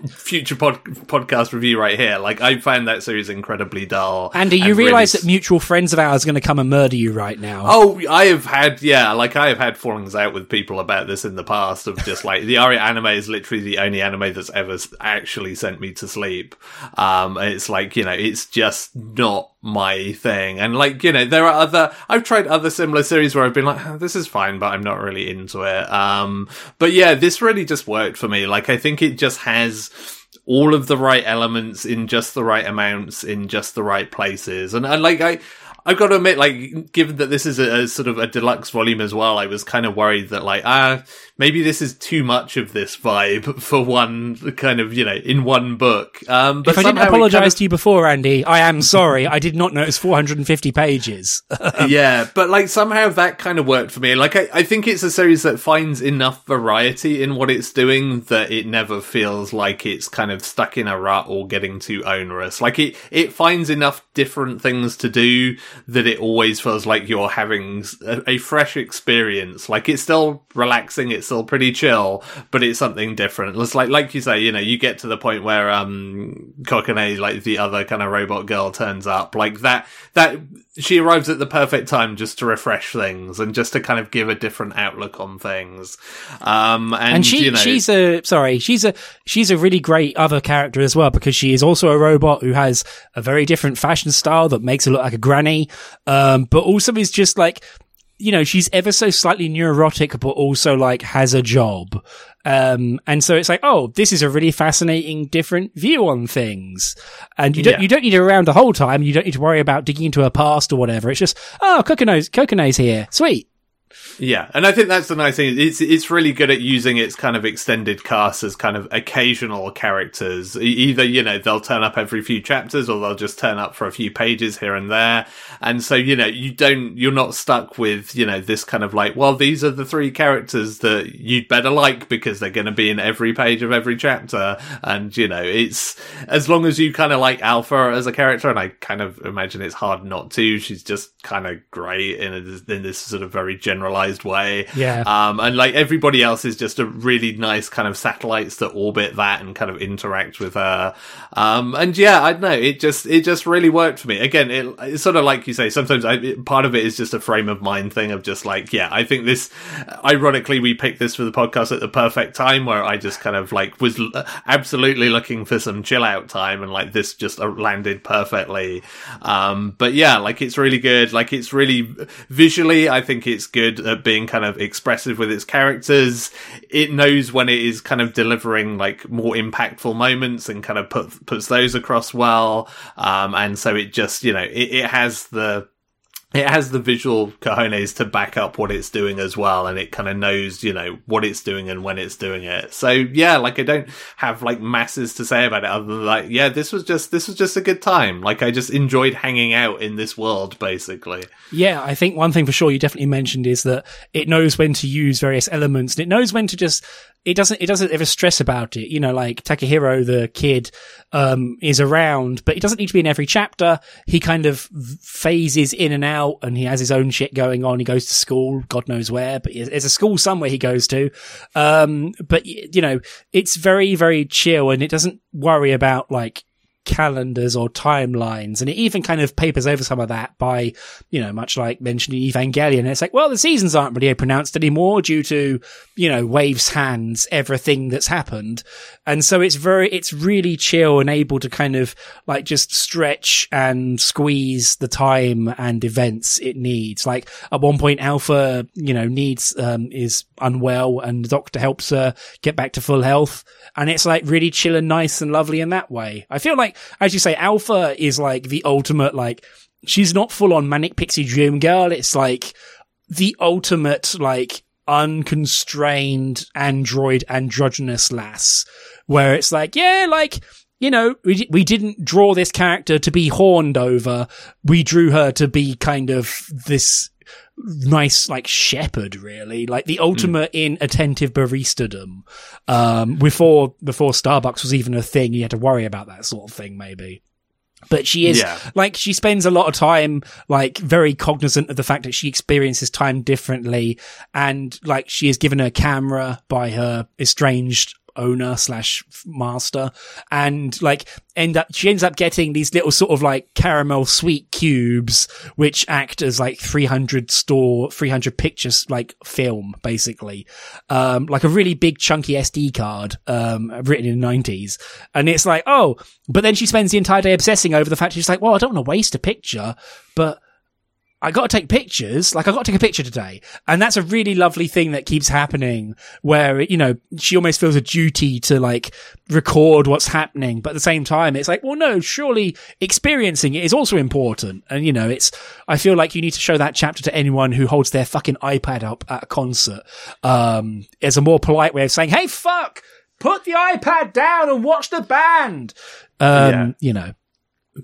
future pod- podcast review right here. Like I find that series incredibly dull. Andy, you and realize really that mutual friends of ours are going to come and murder you right now. Oh, I have had yeah, like I have had fallings out with people about this in the past of just like the Aria anime is literally the only anime that's ever actually sent me to sleep. Um, it's like you know, it's just not my thing. And like you know, there are other I've tried other similar series where I've been like, "Oh, this is fine, but I'm not really into it. Um, but yeah, this really just worked for me. Like I think it just has all of the right elements in just the right amounts in just the right places. And, and like I, I've got to admit, like, given that this is a, a sort of a deluxe volume as well, I was kind of worried that like, ah, maybe this is too much of this vibe for one kind of, you know, in one book. Um, but if I didn't apologize kind of- to you before, Andy, I am sorry. I did not notice 450 pages. yeah, but like somehow that kind of worked for me. Like I, I think it's a series that finds enough variety in what it's doing that it never feels like it's kind of stuck in a rut or getting too onerous. Like it, it finds enough different things to do that it always feels like you're having a, a fresh experience. Like it's still relaxing, it's still pretty chill, but it's something different. It's like, like you say, you know, you get to the point where, um, Kokone, like the other kind of robot girl turns up, like that, that, she arrives at the perfect time just to refresh things and just to kind of give a different outlook on things. Um, and, and she you know, she's a sorry she's a she's a really great other character as well because she is also a robot who has a very different fashion style that makes her look like a granny um but also is just like you know she's ever so slightly neurotic but also like has a job. Um and so it's like oh this is a really fascinating different view on things. And you don't Yeah. you don't need her around the whole time. You don't need to worry about digging into her past or whatever. It's just oh Kokone's Kokone's here. Sweet Yeah, and I think that's the nice thing. It's it's really good at using its kind of extended cast as kind of occasional characters. Either you know they'll turn up every few chapters, or they'll just turn up for a few pages here and there. And so you know you don't you're not stuck with you know this kind of like well these are the three characters that you'd better like because they're going to be in every page of every chapter. And you know it's as long as you kind of like Alpha as a character, and I kind of imagine it's hard not to. She's just kind of great in a, in this sort of very generalized way. Yeah. Um, and like everybody else is just a really nice kind of satellites that orbit that and kind of interact with her. Um, and yeah, I don't know. It just, it just really worked for me. Again, it, it's sort of like you say, sometimes I, it- part of it is just a frame of mind thing of just like, yeah, I think this, ironically, we picked this for the podcast at the perfect time where I just kind of like was l- absolutely looking for some chill out time and like this just uh, landed perfectly. Um, but yeah, like it's really good. Like it's really visually, I think it's good. Good at being kind of expressive with its characters. It knows when it is kind of delivering like more impactful moments and kind of put, puts those across well. Um, and so it just, you know, it, it has the, it has the visual cojones to back up what it's doing as well, and it kind of knows, you know, what it's doing and when it's doing it. So yeah, like I don't have like masses to say about it other than like, yeah, this was just this was just a good time. Like I just enjoyed hanging out in this world, basically. Yeah, I think one thing for sure you definitely mentioned is that it knows when to use various elements and it knows when to just it doesn't it doesn't ever stress about it. You know, like Takahiro the kid um is around, but he doesn't need to be in every chapter. He kind of phases in and out and he has his own shit going on. He goes to school, God knows where, but there's a school somewhere he goes to. Um but you know, it's very very chill and it doesn't worry about like calendars or timelines. And it even kind of papers over some of that by, you know, much like mentioning Evangelion. It's like, well, the seasons aren't really pronounced anymore due to, you know, Wave's hands, everything that's happened. And so it's very, it's really chill and able to kind of like just stretch and squeeze the time and events it needs. Like at one point, Alpha, you know, needs, um, is unwell and the doctor helps her get back to full health. And it's like really chill and nice and lovely in that way. I feel like, as you say, Alpha is like the ultimate, like, she's not full on manic pixie dream girl. It's like the ultimate, like, unconstrained android androgynous lass where it's like, yeah, like, you know, we, we didn't draw this character to be horned over. We drew her to be kind of this nice like shepherd really like the ultimate mm. in attentive baristadom um before before starbucks was even a thing you had to worry about that sort of thing maybe but she is yeah. like she spends a lot of time like very cognizant of the fact that she experiences time differently and like she is given a camera by her estranged owner slash master. And like end up she ends up getting these little sort of like caramel sweet cubes which act as like 300 store 300 pictures like film basically. Um like a really big chunky sd card um written in the 90s and it's like oh but then she spends the entire day obsessing over the fact she's like well i don't want to waste a picture but I got to take pictures. Like I got to take a picture today. And that's a really lovely thing that keeps happening where, you know, she almost feels a duty to like record what's happening. But at the same time, it's like, well, no, surely experiencing it is also important. And, you know, it's, I feel like you need to show that chapter to anyone who holds their fucking iPad up at a concert. Um, as a more polite way of saying, Hey, fuck, put the iPad down and watch the band. Um, yeah. you know,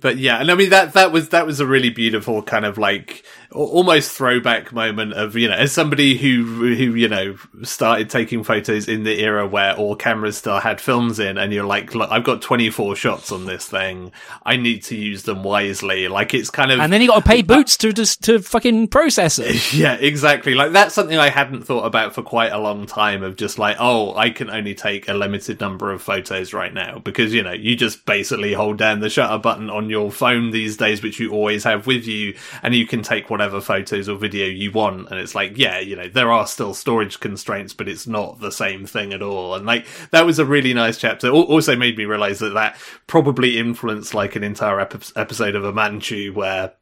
but yeah, and I mean that that was that was a really beautiful kind of like almost throwback moment of you know as somebody who who you know started taking photos in the era where all cameras still had films in, and you're like, look, I've got 24 shots on this thing, I need to use them wisely. Like it's kind of, and then you got to pay boots to just to fucking process it. Yeah, exactly. Like that's something I hadn't thought about for quite a long time. Of just like, oh, I can only take a limited number of photos right now because you know you just basically hold down the shutter button on your phone these days, which you always have with you, and you can take whatever photos or video you want. And it's like, yeah, you know, there are still storage constraints, but it's not the same thing at all. And like, that was a really nice chapter. Also made me realize that that probably influenced like an entire ep- episode of Amanchu where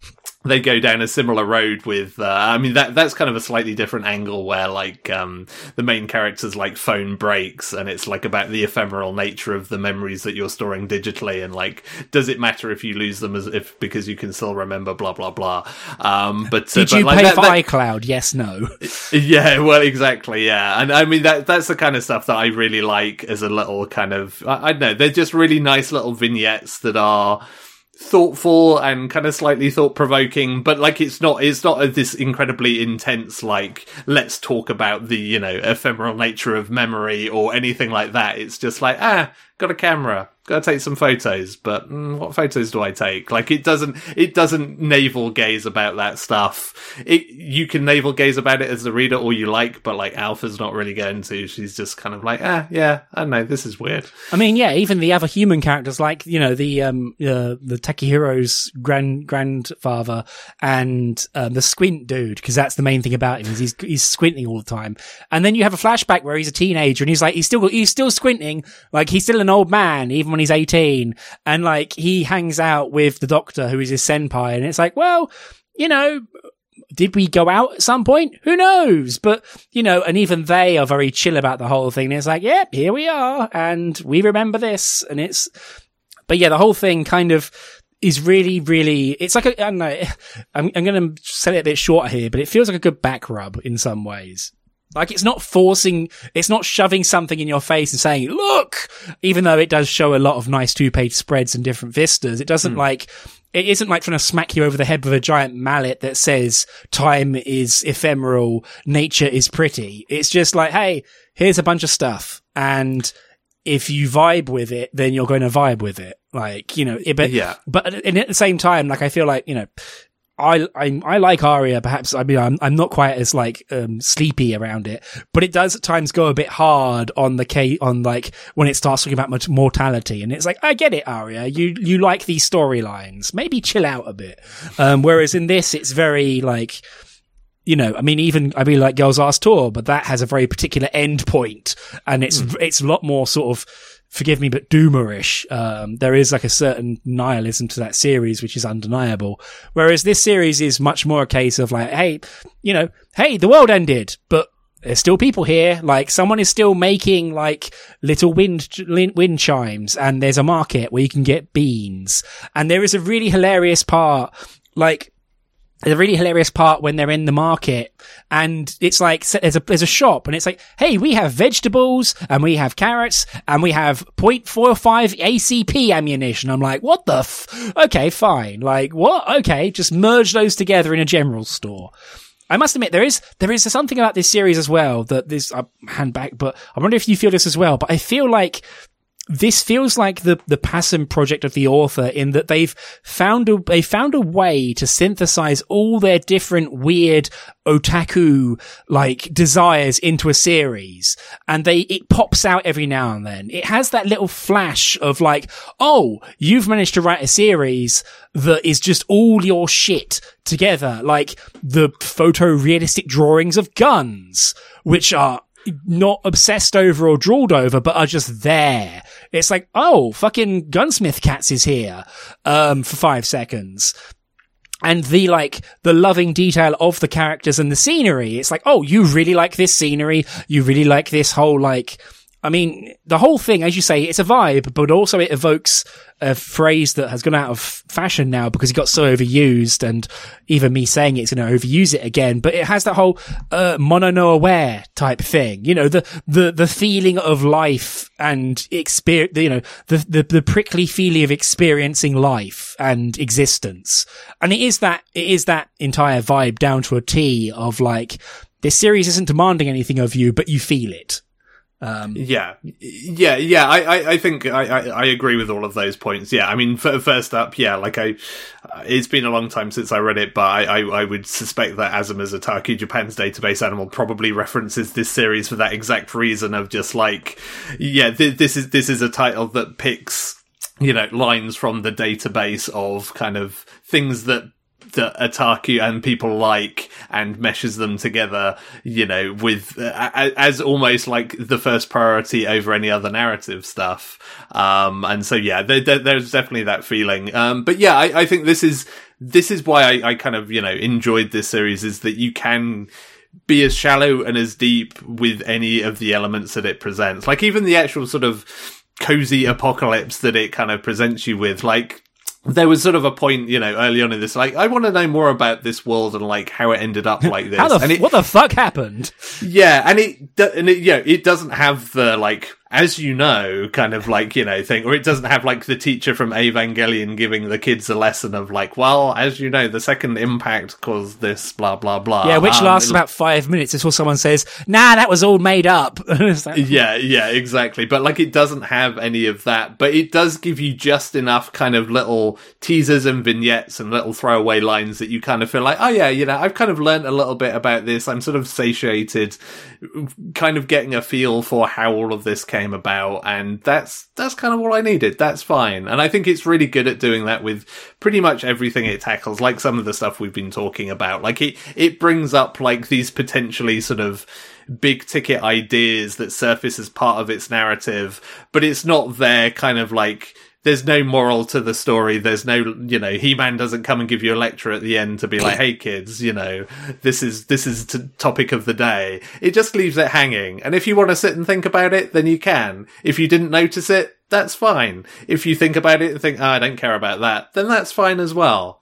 they go down a similar road with uh, i mean that that's kind of a slightly different angle where like um, the main character's like phone breaks and it's like about the ephemeral nature of the memories that you're storing digitally and like does it matter if you lose them as if because you can still remember blah blah blah. Um, but uh, did but, you like, pay that, for that, icloud? Yes no. Yeah well exactly yeah. And i mean that that's the kind of stuff that i really like as a little kind of i, I don't know they're just really nice little vignettes that are thoughtful and kind of slightly thought provoking, but like it's not it's not this incredibly intense like let's talk about the you know ephemeral nature of memory or anything like that. It's just like ah, got a camera, gotta take some photos, but mm, what photos do I take? Like it doesn't, it doesn't navel gaze about that stuff. It, you can navel gaze about it as the reader all you like, but like Alpha's not really going to. She's just kind of like, ah, yeah, I don't know, this is weird. I mean, yeah, even the other human characters, like you know the um uh, the Takahiro's grand grandfather and um, the squint dude, because that's the main thing about him is he's he's squinting all the time. And then you have a flashback where he's a teenager and he's like he's still he's still squinting, like he's still an old man even when he's 18 and like he hangs out with the doctor who is his senpai and it's like, well, you know, did we go out at some point? Who knows? But, you know, and even they are very chill about the whole thing. It's like, yep, yeah, here we are. And we remember this. And it's, but yeah, the whole thing kind of, is really, really, it's like a, I don't know, I'm, I'm going to sell it a bit shorter here, but it feels like a good back rub in some ways. Like it's not forcing, it's not shoving something in your face and saying, look, even though it does show a lot of nice two page spreads and different vistas. It doesn't mm. like, it isn't like trying to smack you over the head with a giant mallet that says time is ephemeral, nature is pretty. It's just like, hey, here's a bunch of stuff. And if you vibe with it, then you're going to vibe with it. Like, you know, it, but, yeah. but at the same time, like, I feel like, you know, I, I, I like Aria. Perhaps I mean I'm I'm not quite as like um, sleepy around it, but it does at times go a bit hard on the K on like when it starts talking about mortality, and it's like I get it, Aria. You you like these storylines. Maybe chill out a bit. Um, whereas in this, it's very like you know, I mean, even I mean, like Girls Last Tour, but that has a very particular end point, and it's mm. it's a lot more sort of forgive me, but doomerish. Um, there is like a certain nihilism to that series, which is undeniable. Whereas this series is much more a case of like, hey, you know, hey, the world ended, but there's still people here. Like someone is still making like little wind wind chimes, and there's a market where you can get beans. And there is a really hilarious part, like a really hilarious part when they're in the market and it's like there's a there's a shop and it's like hey we have vegetables and we have carrots and we have 0.45 ACP ammunition. I'm like what the f- okay fine. Like what? Okay just merge those together in a general store. I must admit there is there is something about this series as well that this hand back but I wonder if you feel this as well but I feel like this feels like the the passion project of the author in that they've found a they found a way to synthesize all their different weird otaku like desires into a series. And they it pops out every now and then. It has that little flash of like oh you've managed to write a series that is just all your shit together. Like the photorealistic drawings of guns which are not obsessed over or drooled over, but are just there. It's like, oh, fucking Gunsmith Cats is here, um, for five seconds. And the like, the loving detail of the characters and the scenery. It's like, oh, you really like this scenery. You really like this whole like, I mean, the whole thing, as you say, it's a vibe, but also it evokes a phrase that has gone out of fashion now because it got so overused and even me saying it's going to overuse it again. But it has that whole, uh, mono no aware type thing. You know, the, the, the feeling of life and experience, you know, the, the, the prickly feeling of experiencing life and existence. And it is that, it is that entire vibe down to a T of like, this series isn't demanding anything of you, but you feel it. Um, yeah, yeah, yeah. I, I, I think I, I, I, agree with all of those points. Yeah, I mean, first up, yeah, like I, it's been a long time since I read it, but I, I, I would suspect that Azuma's Otaku Japan's database animal probably references this series for that exact reason of just like, yeah, th- this is this is a title that picks you know lines from the database of kind of things that that otaku and people like and meshes them together, you know, with uh, as almost like the first priority over any other narrative stuff. Um, and so yeah, there, there, there's definitely that feeling. Um, but yeah, I, I, think this is this is why I, I kind of you know enjoyed this series is that you can be as shallow and as deep with any of the elements that it presents. Like even the actual sort of cozy apocalypse that it kind of presents you with, like there was sort of a point, you know, early on in this, like, I want to know more about this world and like how it ended up like this. how the, and it, what the fuck happened? Yeah, and it, and it, you know, it doesn't have the like as you know, kind of like, you know, thing, or it doesn't have like the teacher from Evangelion giving the kids a lesson of like, well, as you know, the second impact caused this, blah, blah, blah. Yeah, which um, lasts about five minutes until someone says, nah, that was all made up. yeah, yeah, exactly. But like, it doesn't have any of that, but it does give you just enough kind of little teasers and vignettes and little throwaway lines that you kind of feel like, oh yeah, you know, I've kind of learned a little bit about this. I'm sort of satiated, kind of getting a feel for how all of this came came about and that's that's kind of all I needed. That's fine. And I think it's really good at doing that with pretty much everything it tackles, like some of the stuff we've been talking about. Like it it brings up like these potentially sort of big ticket ideas that surface as part of its narrative, but it's not there kind of like there's no moral to the story. There's no, you know, He-Man doesn't come and give you a lecture at the end to be like, "Hey kids, you know, this is this is t- topic of the day." It just leaves it hanging. And if you want to sit and think about it, then you can. If you didn't notice it, that's fine. If you think about it and think, oh, "I don't care about that," then that's fine as well.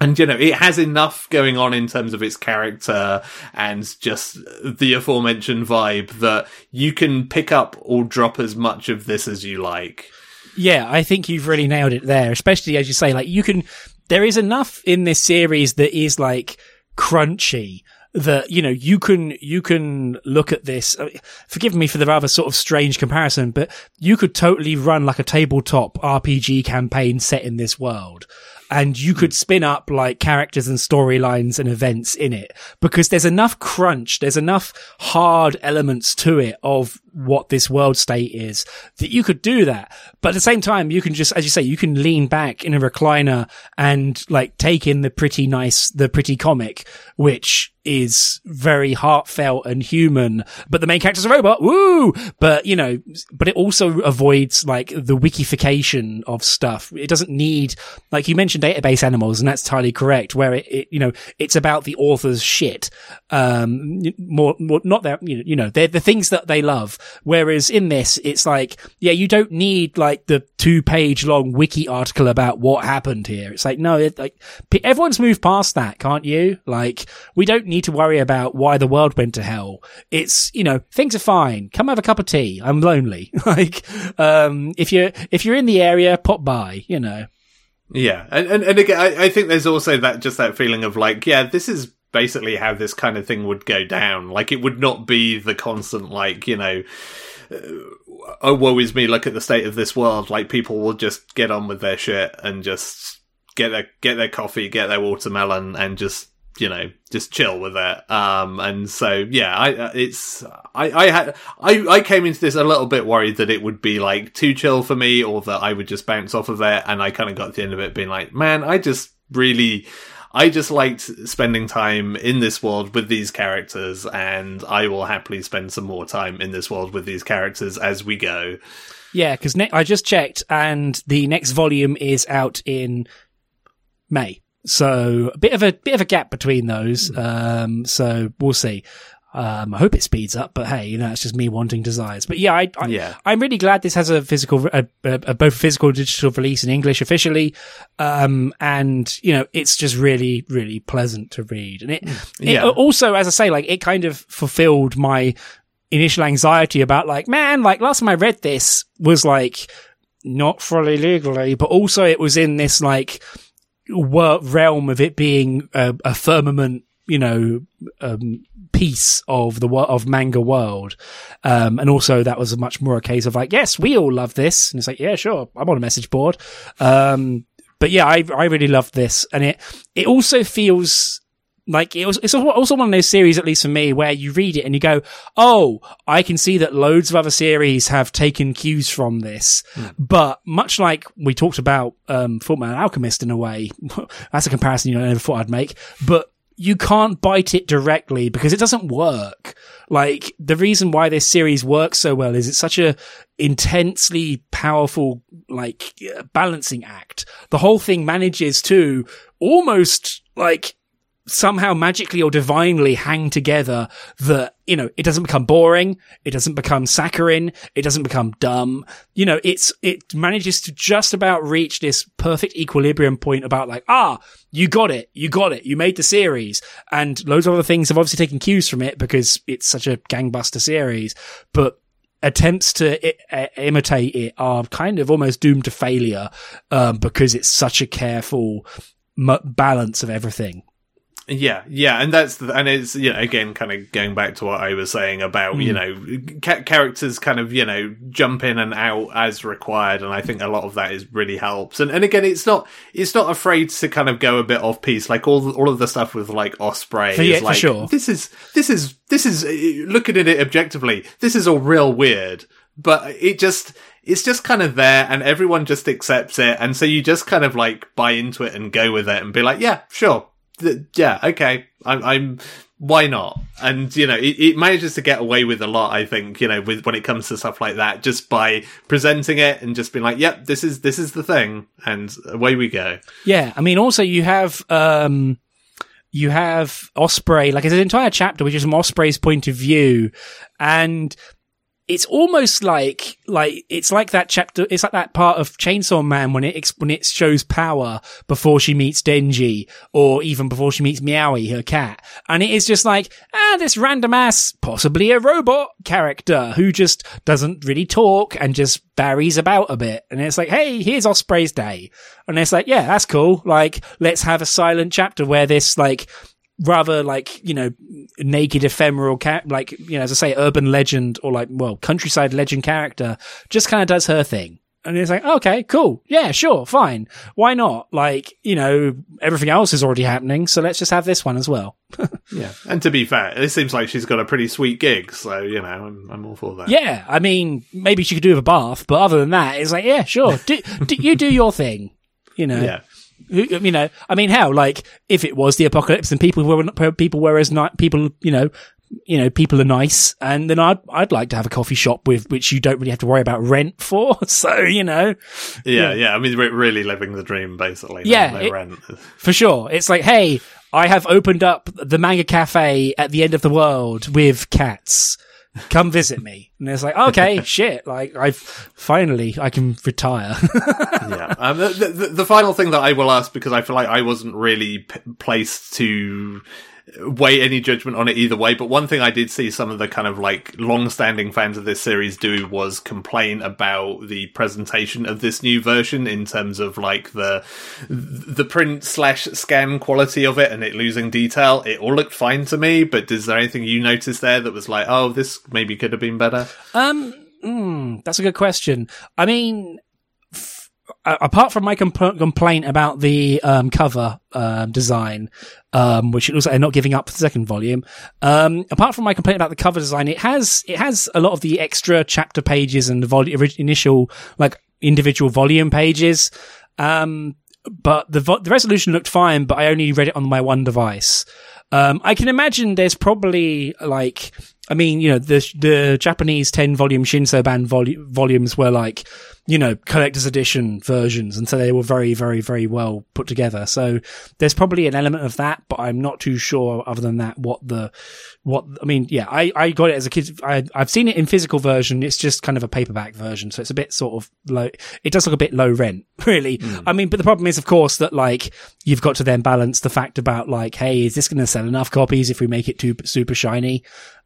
And you know, it has enough going on in terms of its character and just the aforementioned vibe that you can pick up or drop as much of this as you like. Yeah, I think you've really nailed it there, especially as you say, like you can, there is enough in this series that is like crunchy that, you know, you can, you can look at this. uh, Forgive me for the rather sort of strange comparison, but you could totally run like a tabletop RPG campaign set in this world. And you could hmm. spin up like characters and storylines and events in it because there's enough crunch, there's enough hard elements to it of what this world state is that you could do that. But at the same time, you can just, as you say, you can lean back in a recliner and like take in the pretty nice, the pretty comic, which is very heartfelt and human, but the main character's a robot. Woo! But, you know, but it also avoids like the wikification of stuff. It doesn't need, like you mentioned database animals and that's entirely correct where it, it you know, it's about the author's shit. Um, more, more, not that, you know, you know, they're the things that they love. Whereas in this, it's like, yeah, you don't need like the two page long wiki article about what happened here. It's like, no, it, like everyone's moved past that, can't you? Like, we don't need to worry about why the world went to hell. It's, you know, things are fine. Come have a cup of tea. I'm lonely. like, um, if you're, if you're in the area, pop by, you know. Yeah, and and, and again, I, I think there's also that just that feeling of like, yeah, this is basically how this kind of thing would go down. Like, it would not be the constant, like, you know, uh, oh, woe is me, look at the state of this world. Like, people will just get on with their shit and just get their get their coffee, get their watermelon, and just you know just chill with it. Um, and so yeah, I uh, it's I I had I I came into this a little bit worried that it would be like too chill for me, or that I would just bounce off of it, and I kind of got the end of it being like, man, I just really. I just liked spending time in this world with these characters, and I will happily spend some more time in this world with these characters as we go. Yeah, because ne- I just checked, and the next volume is out in May. So a bit of a bit of a gap between those. Um, so we'll see. Um, I hope it speeds up, but hey, you know, it's just me wanting desires. But yeah, I, I Yeah. I'm really glad this has a physical, a, a, a both physical and digital release in English officially. Um, and you know, it's just really, really pleasant to read. And it, it Yeah. also, as I say, like it kind of fulfilled my initial anxiety about like, man, like last time I read this was like not fully legally, but also it was in this like realm of it being a, a firmament, you know, um, piece of the of manga world. Um, and also that was a much more a case of like, yes, we all love this. And it's like, yeah, sure. I'm on a message board. Um, but yeah, I, I really love this. And it, it also feels like it was, it's also one of those series, at least for me, where you read it and you go, "Oh, I can see that loads of other series have taken cues from this." But much like we talked about um, Fullmetal Alchemist in a way, that's a comparison you know, I never thought I'd make. But you can't bite it directly because it doesn't work. Like the reason why this series works so well is it's such a intensely powerful, like balancing act. The whole thing manages to almost like somehow magically or divinely hang together that, you know, it doesn't become boring. It doesn't become saccharine. It doesn't become dumb. You know, it's, it manages to just about reach this perfect equilibrium point about like, ah, you got it. You got it. You made the series. And loads of other things have obviously taken cues from it because it's such a gangbuster series, but attempts to I- imitate it are kind of almost doomed to failure, um, because it's such a careful m- balance of everything. Yeah, yeah, and that's the, and it's you know again kind of going back to what I was saying about you hmm. know ca- characters kind of you know jump in and out as required, and I think a lot of that is really helps. And and again, it's not it's not afraid to kind of go a bit off piece, like all all of the stuff with like Osprey. For- yeah, is for sure. This is this is this is looking at it objectively. This is all real weird, but it just it's just kind of there, and everyone just accepts it, and so you just kind of like buy into it and go with it, and be like, yeah, sure th- yeah, okay, I'm, I'm, why not? And you know, it, it manages to get away with a lot. I think you know, with when it comes to stuff like that, just by presenting it and just being like, "Yep, this is this is the thing," and away we go. Yeah, I mean, also you have um, you have Osprey, like it's an entire chapter which is from Osprey's point of view, and it's almost like like it's like that chapter. It's like that part of Chainsaw Man when it when it shows power before she meets Denji, or even before she meets Meowy, her cat, and it is just like ah, this random ass, possibly a robot character who just doesn't really talk and just varies about a bit, and it's like, hey, here's Osprey's day, and it's like, yeah, that's cool. Like, let's have a silent chapter where this like rather like you know naked ephemeral cat like you know as i say urban legend or like well countryside legend character just kind of does her thing. And it's like okay cool. Yeah sure fine. Why not? Like you know everything else is already happening so let's just have this one as well. Yeah. And to be fair it seems like she's got a pretty sweet gig so you know i'm, I'm all for that. Yeah i mean maybe she could do with a bath but other than that it's like yeah sure. Do, do you do your thing you know? Yeah you know, I mean, how like if it was the apocalypse and people were people were as nice, people, you know, you know, people are nice, and then I'd I'd like to have a coffee shop with which you don't really have to worry about rent for. So you know, yeah, yeah. yeah. I mean, we're really living the dream, basically. Yeah, no, no it, rent for sure. It's like, hey, I have opened up the manga cafe at the end of the world with cats come visit me. And it's like, okay, shit, like I've finally, I can retire. yeah. Um, the, the, the, final thing that I will ask, because I feel like I wasn't really p- placed to weigh any judgment on it either way. But one thing I did see some of the kind of like long-standing fans of this series do was complain about the presentation of this new version in terms of like the the print slash scan quality of it and it losing detail. It all looked fine to me, but is there anything you noticed there that was like, oh, this maybe could have been better? Um, mm, that's a good question. I mean, apart from my compl- complaint about the um, cover um, design, um, which it looks like they're not giving up for the second volume. Um, apart from my complaint about the cover design, it has it has a lot of the extra chapter pages and the vol- initial like individual volume pages. Um, but the vo- the resolution looked fine, but I only read it on my one device. Um, I can imagine there's probably like, I mean, you know, the the Japanese ten volume Shinsoban volu- volumes were like you know, collector's edition versions. And so they were very, very, very well put together. So there's probably an element of that, but I'm not too sure other than that what the, what, I mean, yeah, I, I got it as a kid. I, I've seen it in physical version. It's just kind of a paperback version. So it's a bit sort of low. It does look a bit low rent, really. Mm. I mean, but the problem is, of course, that like you've got to then balance the fact about like, hey, is this going to sell enough copies if we make it too super shiny?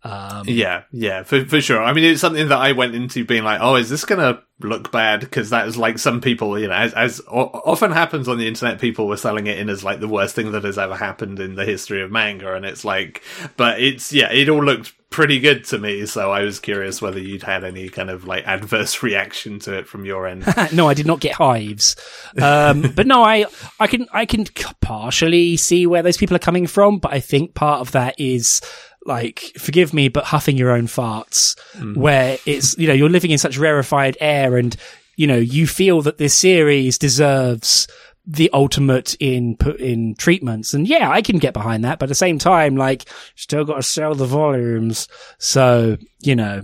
Um, yeah, yeah, for, for sure. I mean, it's something that I went into being like, oh, is this going to look bad? Because that is like some people, you know, as, as o- often happens on the internet, people were selling it in as like the worst thing that has ever happened in the history of manga. And it's like, but it's, yeah, it all looked pretty good to me. So I was curious whether you'd had any kind of like adverse reaction to it from your end. no, I did not get hives. Um, but no, I, I can, I can partially see where those people are coming from, but I think part of that is, like, forgive me, but huffing your own farts, mm. where it's, you know, you're living in such rarefied air and, you know, you feel that this series deserves the ultimate in put in treatments. And yeah, I can get behind that, but at the same time, like, still got to sell the volumes. So, you know,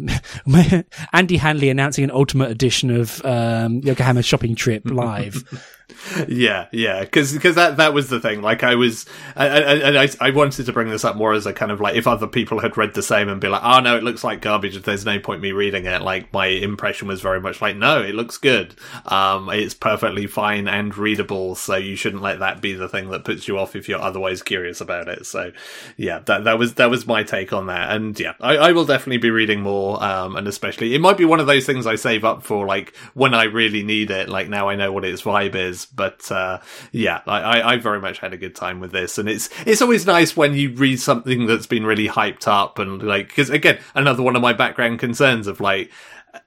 Andy Handley announcing an ultimate edition of, um, Yokohama shopping trip live yeah, yeah, because because that that was the thing. Like I was, and I, I, I wanted to bring this up more as a kind of like if other people had read the same and be like, oh no, it looks like garbage. If There's no point me reading it. Like my impression was very much like, no, it looks good. Um, it's perfectly fine and readable. So you shouldn't let that be the thing that puts you off if you're otherwise curious about it. So yeah, that that was that was my take on that. And yeah, I, I will definitely be reading more. Um, and especially it might be one of those things I save up for like when I really need it. Like now I know what its vibe is but uh, yeah, I, I very much had a good time with this, and it's it's always nice when you read something that's been really hyped up and like because again, another one of my background concerns of like,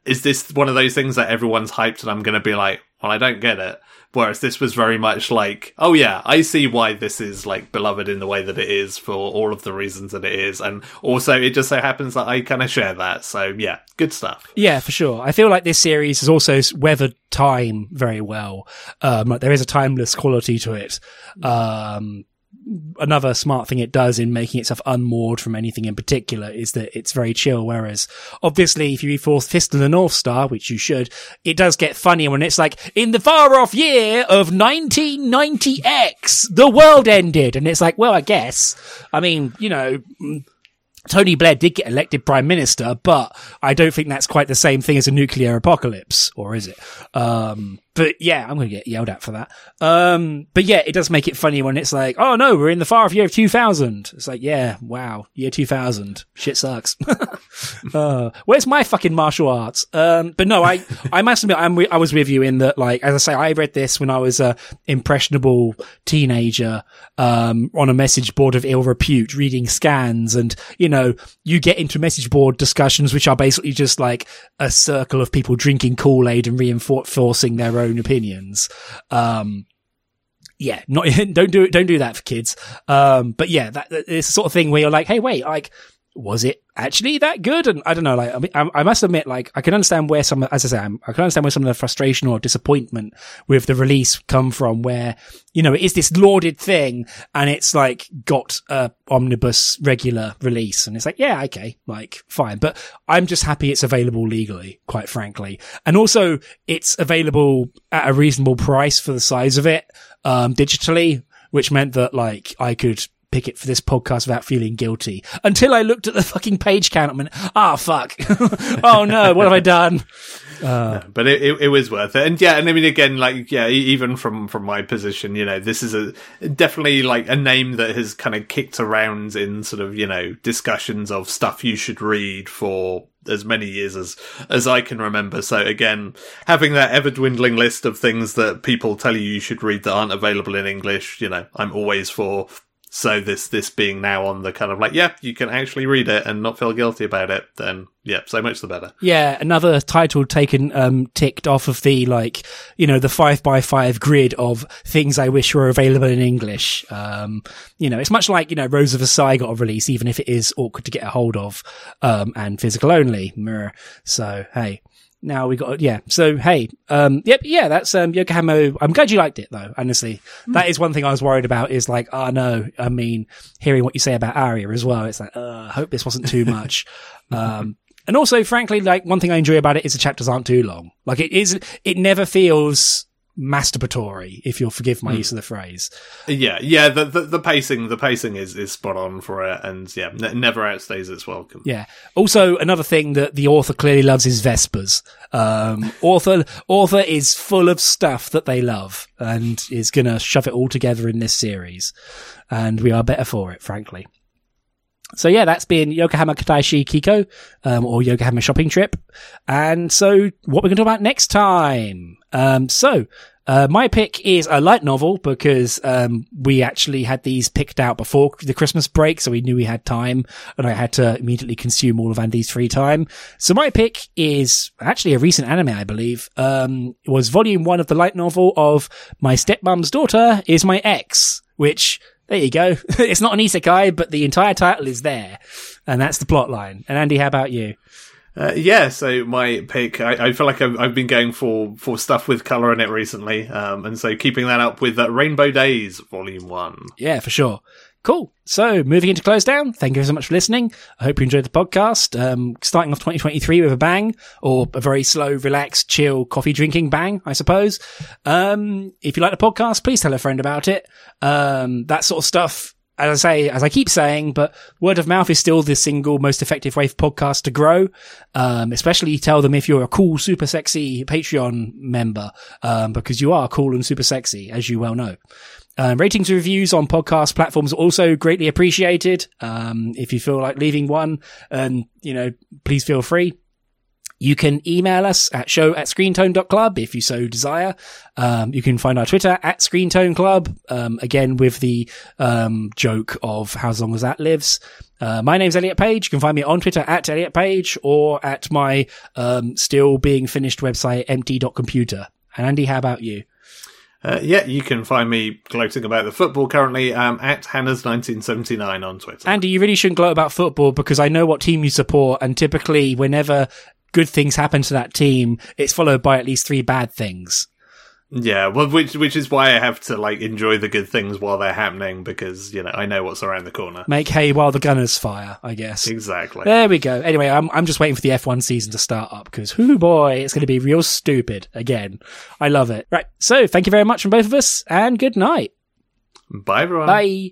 is this one of those things that everyone's hyped and I'm going to be like, I don't get it. Whereas this was very much like, oh yeah, I see why this is like beloved in the way that it is for all of the reasons that it is, and also it just so happens that I kind of share that. So yeah, good stuff. Yeah, for sure. I feel like this series has also weathered time very well. Um, like there is a timeless quality to it. Um, another smart thing it does in making itself unmoored from anything in particular is that it's very chill. Whereas obviously if you read Fist of the North Star, which you should, it does get funnier when it's like, in the far off year of 1990X, the world ended. And it's like, well, I guess, I mean, you know, Tony Blair did get elected prime minister, but I don't think that's quite the same thing as a nuclear apocalypse, or is it? Um, but yeah, I'm going to get yelled at for that. Um, but yeah, it does make it funny when it's like, oh no, we're in the far off year of 2000. It's like, yeah, wow, year 2000. Shit sucks. uh, where's my fucking martial arts? Um, but no, I, I must admit, I'm, I was with you in that, like, as I say, I read this when I was a impressionable teenager, um, on a message board of ill repute, reading scans and, you know, you get into message board discussions, which are basically just like a circle of people drinking Kool-Aid and reinforcing their own opinions. Um, yeah, not, don't do it, don't do that for kids. Um, but yeah, that it's the sort of thing where you're like, hey, wait, like, was it actually that good? And I don't know, like, I, mean, I, I must admit, like, I can understand where some, as I say, I'm, I can understand where some of the frustration or disappointment with the release come from, where, you know, it is this lauded thing and it's like got a omnibus regular release. And it's like, yeah, okay, like, fine. But I'm just happy it's available legally, quite frankly. And also it's available at a reasonable price for the size of it, um, digitally, which meant that like I could pick it for this podcast without feeling guilty until I looked at the fucking page count and went, ah, oh, fuck. oh no, what have I done? Uh, but it, it, it, was worth it. And yeah, and I mean, again, like, yeah, even from, from my position, you know, this is a definitely like a name that has kind of kicked around in sort of, you know, discussions of stuff you should read for as many years as as I can remember. So again, having that ever dwindling list of things that people tell you you should read that aren't available in English, you know, I'm always for so this this being now on the kind of like, yeah, you can actually read it and not feel guilty about it, then yeah, so much the better. Yeah, another title taken um ticked off of the like, you know, the five by five grid of things I wish were available in English. Um, you know, it's much like, you know, Rose of Versailles got a release, even if it is awkward to get a hold of, um, and physical only. So hey now we got yeah. So hey um yep yeah that's um yokohama. I'm glad you liked it though honestly. Mm. that is one thing i was worried about is like oh no i mean hearing what you say about aria as well it's like uh, i hope this wasn't too much. Um and also frankly like one thing i enjoy about it is the chapters aren't too long. Like it is it never feels masturbatory, if you'll forgive my mm. use of the phrase. Yeah, yeah. The, the, the pacing, the pacing is is spot on for it, and yeah, n- never outstays its welcome. Yeah. Also, another thing that the author clearly loves is Vespas. Um, author author is full of stuff that they love, and is gonna shove it all together in this series, and we are better for it, frankly. So yeah, that's been Yokohama Kaidashi Kikou, um, or Yokohama Shopping Trip. And so what we're going to talk about next time. Um, so, uh, my pick is a light novel because, um, we actually had these picked out before the Christmas break. So we knew we had time and I had to immediately consume all of Andy's free time. So my pick is actually a recent anime, I believe. Um, it was volume one of the light novel of My Stepmom's Daughter is My Ex, which there you go. it's not an isekai, but the entire title is there. And that's the plot line. And Andy, how about you? Uh, yeah, so my pick, I, I feel like I've, I've, been going for, for stuff with colour in it recently. Um, and so keeping that up with uh, Rainbow Days, Volume 1. Yeah, for sure. Cool. So moving into close down. Thank you so much for listening. I hope you enjoyed the podcast. Um, starting off 2023 with a bang or a very slow, relaxed, chill coffee drinking bang, I suppose. Um, if you like the podcast, please tell a friend about it. Um, that sort of stuff. As I say, as I keep saying, but word of mouth is still the single most effective way for podcasts to grow. Um, especially tell them if you're a cool, super sexy Patreon member, um, because you are cool and super sexy, as you well know. Um, ratings and reviews on podcast platforms are also greatly appreciated. Um, if you feel like leaving one, and you know, please feel free. You can email us at show at screentone.club if you so desire. Um, you can find our Twitter at screentone club. Um, again, with the, um, joke of how long as that lives. Uh, my name's Elliot Page. You can find me on Twitter at Elliot Page or at my, um, still being finished website, empty.computer. And Andy, how about you? Uh, yeah, you can find me gloating about the football currently um, at Hannah's1979 on Twitter. Andy, you really shouldn't gloat about football because I know what team you support, and typically, whenever good things happen to that team, it's followed by at least three bad things. Yeah, well, which which is why I have to like enjoy the good things while they're happening because you know I know what's around the corner. Make hay while the gunners fire, I guess. Exactly. There we go. Anyway, I'm I'm just waiting for the F1 season to start up because, whoo boy, it's going to be real stupid again. I love it. Right. So, thank you very much from both of us, and good night. Bye, everyone. Bye.